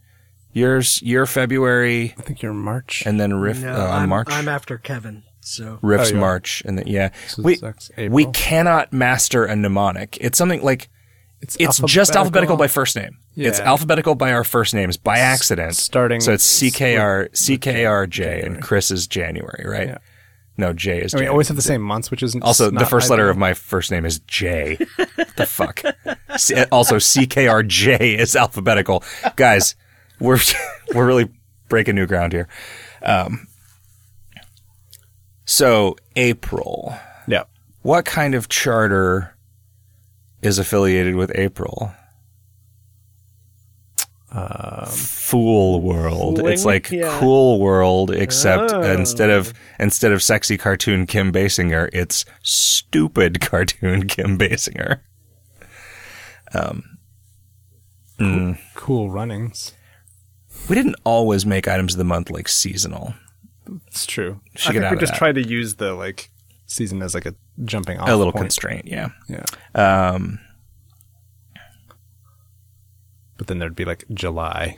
Yours, your February, I think you're March. and then Riff No, uh, on I'm, March. I'm after Kevin. So Riff's Oh, you are. March, and then yeah, So we we cannot master a mnemonic. It's something like it's, it's just alphabetical by first name. It's alphabetical by our first names by accident. starting so it's CKR with- CKRJ and Chris is January, right? Yeah. No, J is. I mean, January. always have the same months, which is Also, the first letter ideal. of my first name is J. the fuck. C- also, CKRJ is alphabetical. Guys, we're we're really breaking new ground here. Um, so April, yeah. what kind of charter is affiliated with April? Fool World. it's like Yeah. Cool World, except Oh. instead of instead of sexy cartoon Kim Basinger, it's stupid cartoon Kim Basinger. Um cool runnings. We didn't always make items of the month like seasonal. It's true. Should I think we just that. tried to use the like season as like a jumping off A little point. constraint, yeah. Yeah. Um, But then there'd be like July,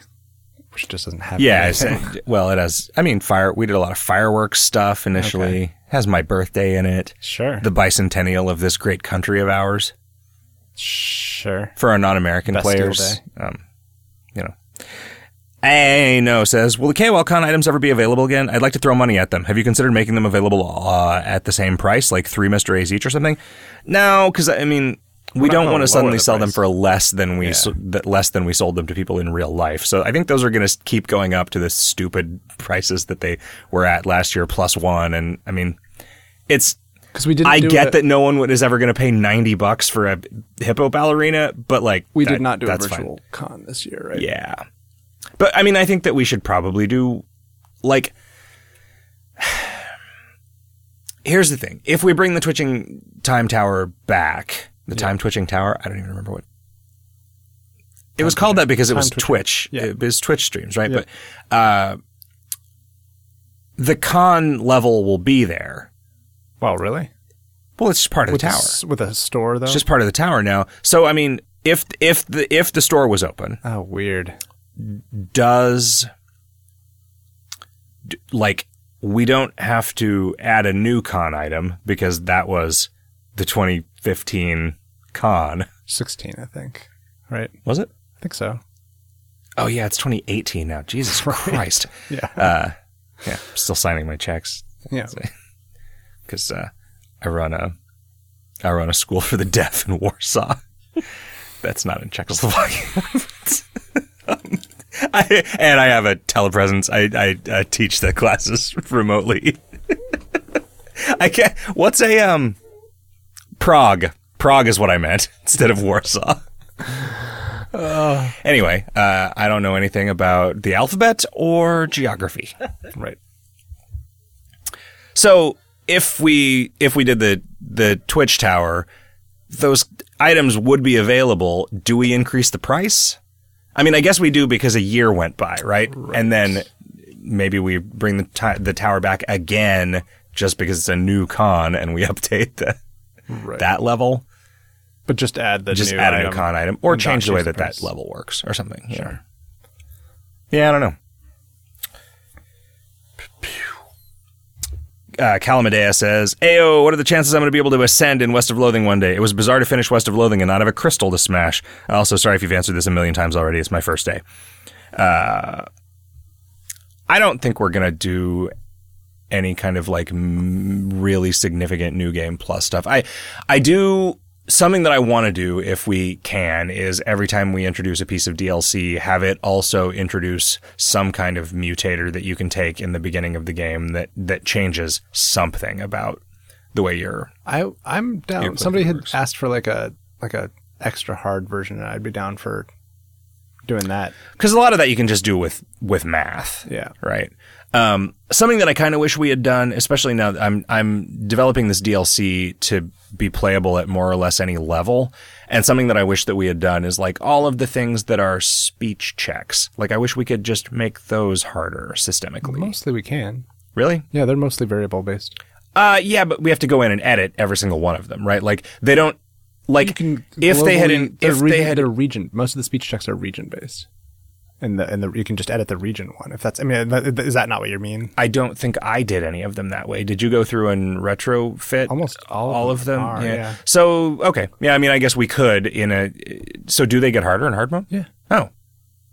which just doesn't have. yeah. it's- well, it has. I mean, fire. We did a lot of fireworks stuff initially. Has my birthday in it. sure. The bicentennial of this great country of ours. sure. for our non-American Bastille players. Um, you know. A no says, will the KOL con items ever be available again? I'd like to throw money at them. Have you considered making them available uh, at the same price, like three Mister A's each or something? No, because I mean, we not don't want to suddenly the sell them for less than we so, that less than we sold them to people in real life. So I think those are going to keep going up to the stupid prices that they were at last year plus one. And I mean, it's Because we didn't. I get that no one is ever going to pay 90 bucks for a hippo ballerina, but like we that- did not do a virtual con this year, right? Yeah. But I mean, I think that we should probably do like Here's the thing. If we bring the twitching time tower back, the time twitching tower, I don't even remember what it was called that because it was Twitch. Yeah. It was Twitch streams, right? Yeah. But uh the con level will be there. Well, really? Well, it's just part of With the tower. s- with a store though. It's just part of the tower now. So I mean, if if the if the store was open, oh, weird. Does like we don't have to add a new con item because that was the 2015 con, Sixteen, I think. Right? was it? I think so. Oh yeah, it's 2018 now. Jesus Christ. Yeah. Uh, yeah, I'm still signing my checks yeah. because uh, I run a I run a school for the deaf in Warsaw. That's not in Czechoslovakia. Um, I, and I have a telepresence. I, I, I teach the classes remotely. I can't. What's a um? Prague. Prague is what I meant instead of Warsaw. anyway, uh, I don't know anything about the alphabet or geography. Right. So if we if we did the the Twitch tower, those items would be available. Do we increase the price? I mean, I guess we do because a year went by, right? And then maybe we bring the ti the tower back again just because it's a new con and we update the Right. that level. But just add the Just new add a new con item or change the way that that level works or something. Sure. Yeah, I don't know. Uh, says, Ayo, what are the chances I'm going to be able to ascend in West of Loathing one day? It was bizarre to finish West of Loathing and not have a crystal to smash. Also, sorry if you've answered this a million times already. It's my first day. Uh, I don't think we're going to do any kind of like really significant new game plus stuff. I, I do something that I want to do if we can is every time we introduce a piece of DLC, have it also introduce some kind of mutator that you can take in the beginning of the game that that changes something about the way you're. I I'm down. Somebody had works. asked for like a like a extra hard version, and I'd be down for doing that. Because a lot of that you can just do with with math. Yeah. right? Um, something that I kind of wish we had done, especially now that I'm I'm developing this DLC to be playable at more or less any level, and something that I wish that we had done is like all of the things that are speech checks. Like I wish we could just make those harder systemically. Mostly we can. Really? Yeah, they're mostly variable based. Uh, yeah, but we have to go in and edit every single one of them, right? Like they don't like if they had in, if they had they're region. Most of the speech checks are region based, and the and the you can just edit the region one if that's. I mean, is that not what you mean? I don't think I did any of them that way. Did you go through and retrofit Almost all of all them of them? are, yeah. So okay, yeah. I mean, I guess we could in a. So do they get harder in hard mode? Yeah. Oh.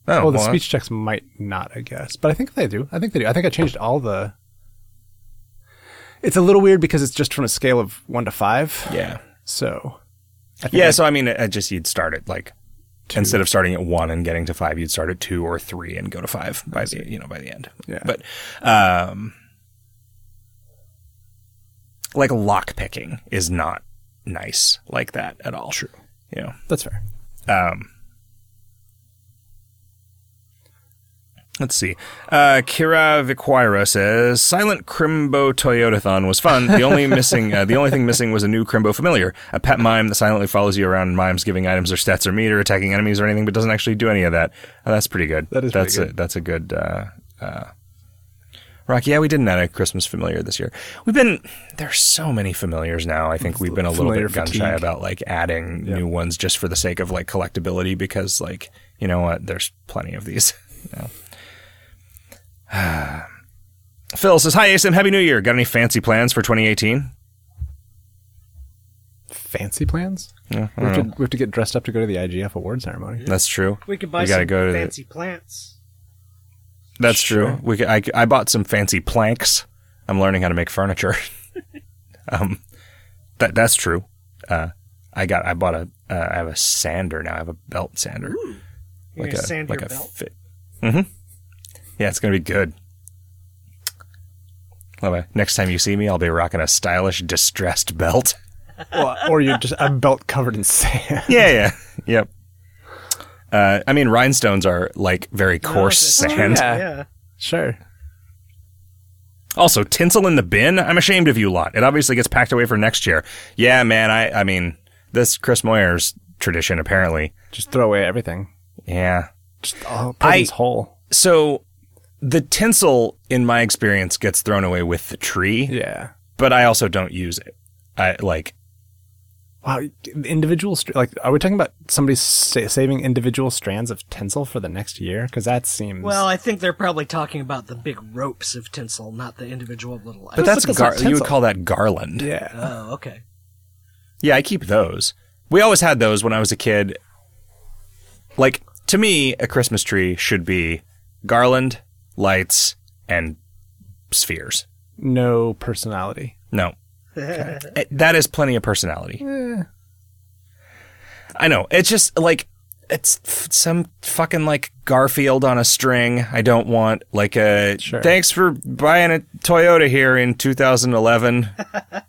Oh. Well, the well, speech checks might not, I guess, but I think they do. I think they do. I think I changed all the. It's a little weird because it's just from a scale of one to five. Yeah. So. Yeah. I- So I mean, I just you'd start it like instead of starting at one and getting to five, you'd start at two or three and go to five by the you know by the end. Yeah. But um, like lock picking is not nice like that at all. True. You know. that's fair. Um, Let's see. Uh, Kira Viquira says Silent Crimbo Toyotathon was fun. The only missing, uh, the only thing missing was a new Crimbo familiar, a pet mime that silently follows you around and mimes giving items or stats or meter, attacking enemies or anything, but doesn't actually do any of that. Oh, that's pretty good. That is pretty that's good. A, that's a good. Uh, uh, Rock, yeah, we didn't add a Christmas familiar this year. We've been there's so many familiars now. I think we've been a little bit gun shy about like adding new ones just for the sake of like collectability because like you know what, there's plenty of these. Phil says, "Hi, Asym. Happy New Year. Got any fancy plans for 2018?" Fancy plans? Yeah, We have, to, we have to get dressed up to go to the IGF award ceremony. That's true. We could buy We gotta some go to the- fancy plants. That's true. We could, I, I bought some fancy planks. I'm learning how to make furniture. um, that that's true. Uh, I got I bought a uh, I have a sander now. I have a belt sander. You're gonna sand like your a belt? fit. Mm-hmm. Yeah, it's gonna be good. Love it. Next time you see me, I'll be rocking a stylish distressed belt. Well, or you're just a belt covered in sand. Yeah, yeah, yep. Uh, I mean, rhinestones are like very coarse it's- sand. Yeah. Yeah. Sure. Also, tinsel in the bin. I'm ashamed of you a lot. It obviously gets packed away for next year. Yeah, man. I, I mean, this Chris Moyer's tradition apparently. Just throw away everything. Yeah. Just oh, presents I- whole. So the tinsel, in my experience, gets thrown away with the tree, Yeah. but I also don't use it. I like. Wow. Individual, str- like, are we talking about somebody sa- saving individual strands of tinsel for the next year? Because that seems. Well, I think they're probably talking about the big ropes of tinsel, not the individual little. But that's, that's gar- not you would call that garland. yeah. oh, okay. Yeah, I keep those. We always had those when I was a kid. Like to me, a Christmas tree should be garland, lights, and spheres. No personality. No. Eh, That is plenty of personality. I know. It's just like it's f- some fucking like Garfield on a string. I don't want like a Sure. thanks for buying a Toyota here in 2011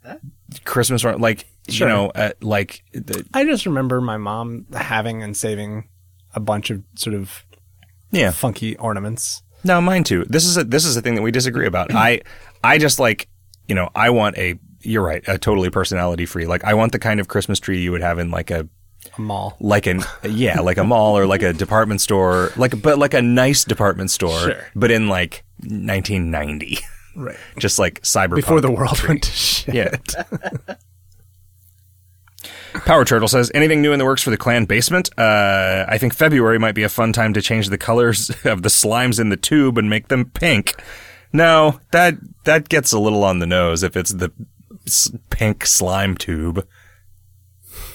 Christmas run like Sure. you know uh, like the, I just remember my mom having and saving a bunch of sort of yeah. funky ornaments. No, mine too. This is a this is a thing that we disagree about. I I just like you know I want a you're right a totally personality free like I want the kind of Christmas tree you would have in like a A mall. like an yeah like a mall or like a department store like but like a nice department store Sure. but in like 1990 Right. just like cyberpunk Before the world went to shit. yeah. Power Turtle says, anything new in the works for the clan basement? Uh, I think February might be a fun time to change the colors of the slimes in the tube and make them pink. No, that that gets a little on the nose if it's the pink slime tube.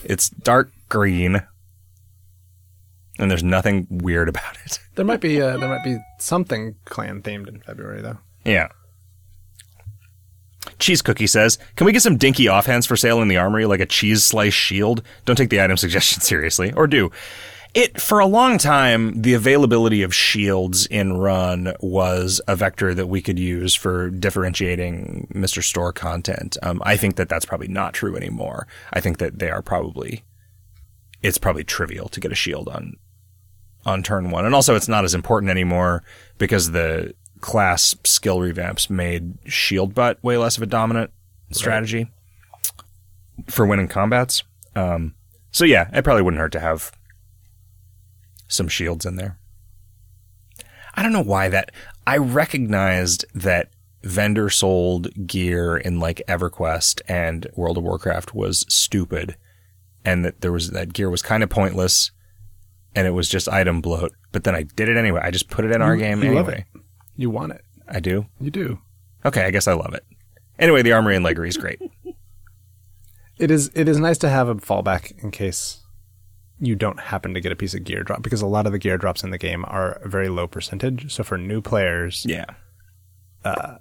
It's dark green, and there's nothing weird about it. There might be uh, there might be something clan themed in February though. Yeah. Cheese Cookie says, "Can we get some dinky offhands for sale in the armory, like a cheese slice shield? Don't take the item suggestion seriously, or do." It for a long time, the availability of shields in Run was a vector that we could use for differentiating Mr. Store content. Um, I think that that's probably not true anymore. I think that they are probably, it's probably trivial to get a shield on on turn one. And also it's not as important anymore because the class skill revamps made shield butt way less of a dominant strategy for winning combats. Um, so yeah, it probably wouldn't hurt to have some shields in there. I don't know why that I recognized that vendor sold gear in like EverQuest and World of Warcraft was stupid and that there was that gear was kind of pointless and it was just item bloat. But then I did it anyway. I just put it in our game you anyway. You want it. I do. You do. Okay, I guess I love it. Anyway, the armory and Leggery is great. It is it is nice to have a fallback in case you don't happen to get a piece of gear drop because a lot of the gear drops in the game are a very low percentage. So for new players, Yeah. Uh,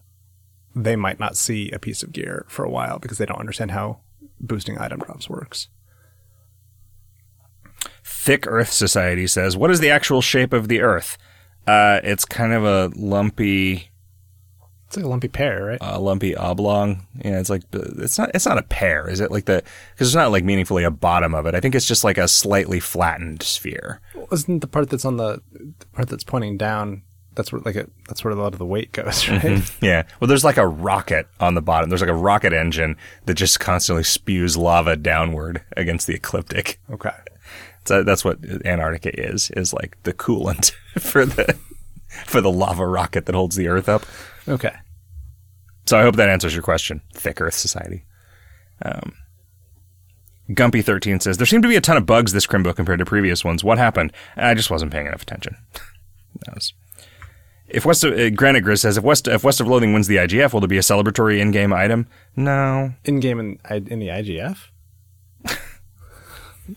they might not see a piece of gear for a while because they don't understand how boosting item drops works. Thick Earth Society says, "What is the actual shape of the Earth? Uh, it's kind of a lumpy, It's like a lumpy pear, right? A lumpy oblong. Yeah, it's like it's not. It's not a pear, is it? Like the because it's not like meaningfully a bottom of it. I think it's just like a slightly flattened sphere. Isn't the part that's on the, the part that's pointing down that's where like a, that's where a lot of the weight goes, right? Yeah. Well, there's like a rocket on the bottom. There's like a rocket engine that just constantly spews lava downward against the ecliptic. Okay. So that's what Antarctica is, is like the coolant for the, for the lava rocket that holds the Earth up. Okay. So I hope that answers your question. Thick Earth Society. Um, Gumpy13 says, There seemed to be a ton of bugs this Crimbo compared to previous ones. What happened? I just wasn't paying enough attention. that was. If West of, uh, Granite Grizz says, if West, if West of Loathing wins the IGF, will there be a celebratory in game item? No. In game in in the IGF.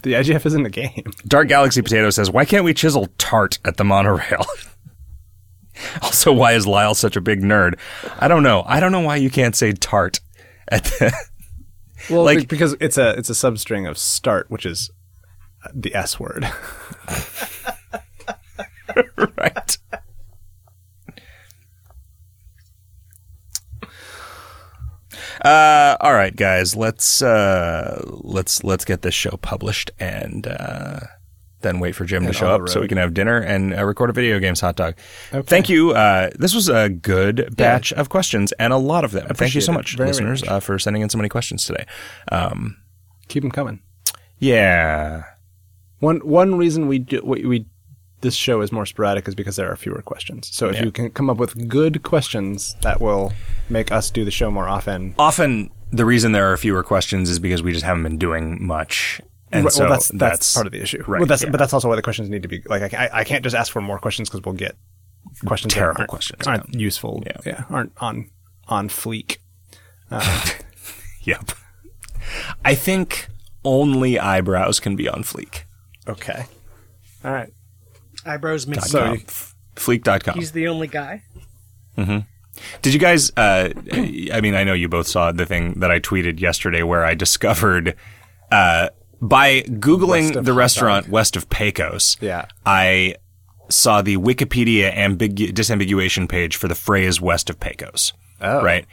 The IGF is in the game. Dark Galaxy Potato says, Why can't we chisel tart at the monorail? also, why is Lyle such a big nerd? I don't know. I don't know why you can't say tart at the. Well, Like- like because it's a it's a substring of start, which is uh, the S word. right. Uh, all right, guys. Let's uh, let's let's get this show published and uh, then wait for Jim to show up so we can have dinner and uh, record a video games hot dog. Thank you. Uh, this was a good batch of questions and a lot of them. Thank you so much, listeners, much. uh, for sending in so many questions today. Um, Keep them coming. yeah. One one reason we do we, we this show is more sporadic is because there are fewer questions. So if Yeah. you can come up with good questions, that will make us do the show more often. Often the reason there are fewer questions is because we just haven't been doing much. And Right, so well, that's, that's part of the issue. Right, Well, that's, yeah. But that's also why the questions need to be like I, I can't just ask for more questions because we'll get questions Terrible questions, aren't useful. Yeah. Yeah. aren't on on fleek. Yep. I think only eyebrows can be on Fleek. Okay. All right. Eyebrows McGee. So- f- Fleek.com. He's the only guy. Did you guys, uh, I mean, I know you both saw the thing that I tweeted yesterday where I discovered, uh, by Googling the Hot restaurant west of Pecos, Yeah. I saw the Wikipedia ambigu- disambiguation page for the phrase west of Pecos. Oh. Right.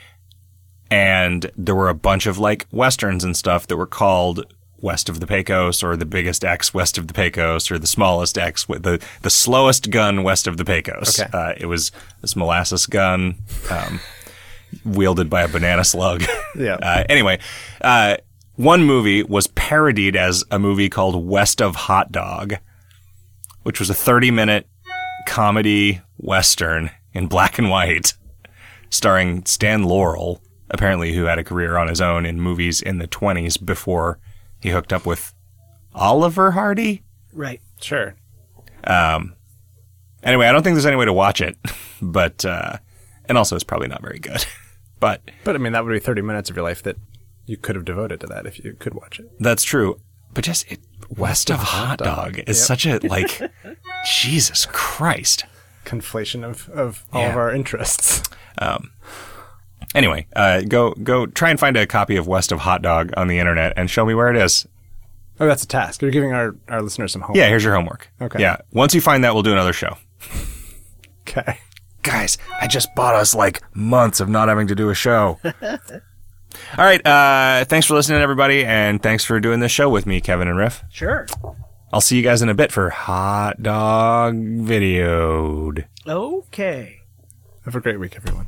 And there were a bunch of like westerns and stuff that were called west of the Pecos or the biggest X west of the Pecos or the smallest X with the, the slowest gun west of the Pecos. Okay. Uh, it was this molasses gun, um, wielded by a banana slug. Yeah. Uh, anyway, uh, one movie was parodied as a movie called West of Hot Dog, which was a 30 minute comedy western in black and white starring Stan Laurel, apparently who had a career on his own in movies in the 20s before he hooked up with Oliver Hardy. Right. Sure. Anyway, I don't think there's any way to watch it, but uh, and also it's probably not very good. But But I mean, that would be 30 minutes of your life that you could have devoted to that if you could watch it. that's true. But just it, West of Hot Dog is Yep. such a like Jesus Christ. Conflation of, of all Yeah. of our interests. Anyway, uh, go go try and find a copy of West of Hot Dog on the internet and show me where it is. Oh, that's a task. You're giving our, our listeners some homework. Yeah, here's your homework. Okay. Yeah, once you find that, we'll do another show. Okay. Guys, I just bought us like months of not having to do a show. All right, uh, thanks for listening, everybody, and thanks for doing this show with me, Kevin and Riff. Sure. I'll see you guys in a bit for Hot Dog Videoed. Okay. Have a great week, everyone.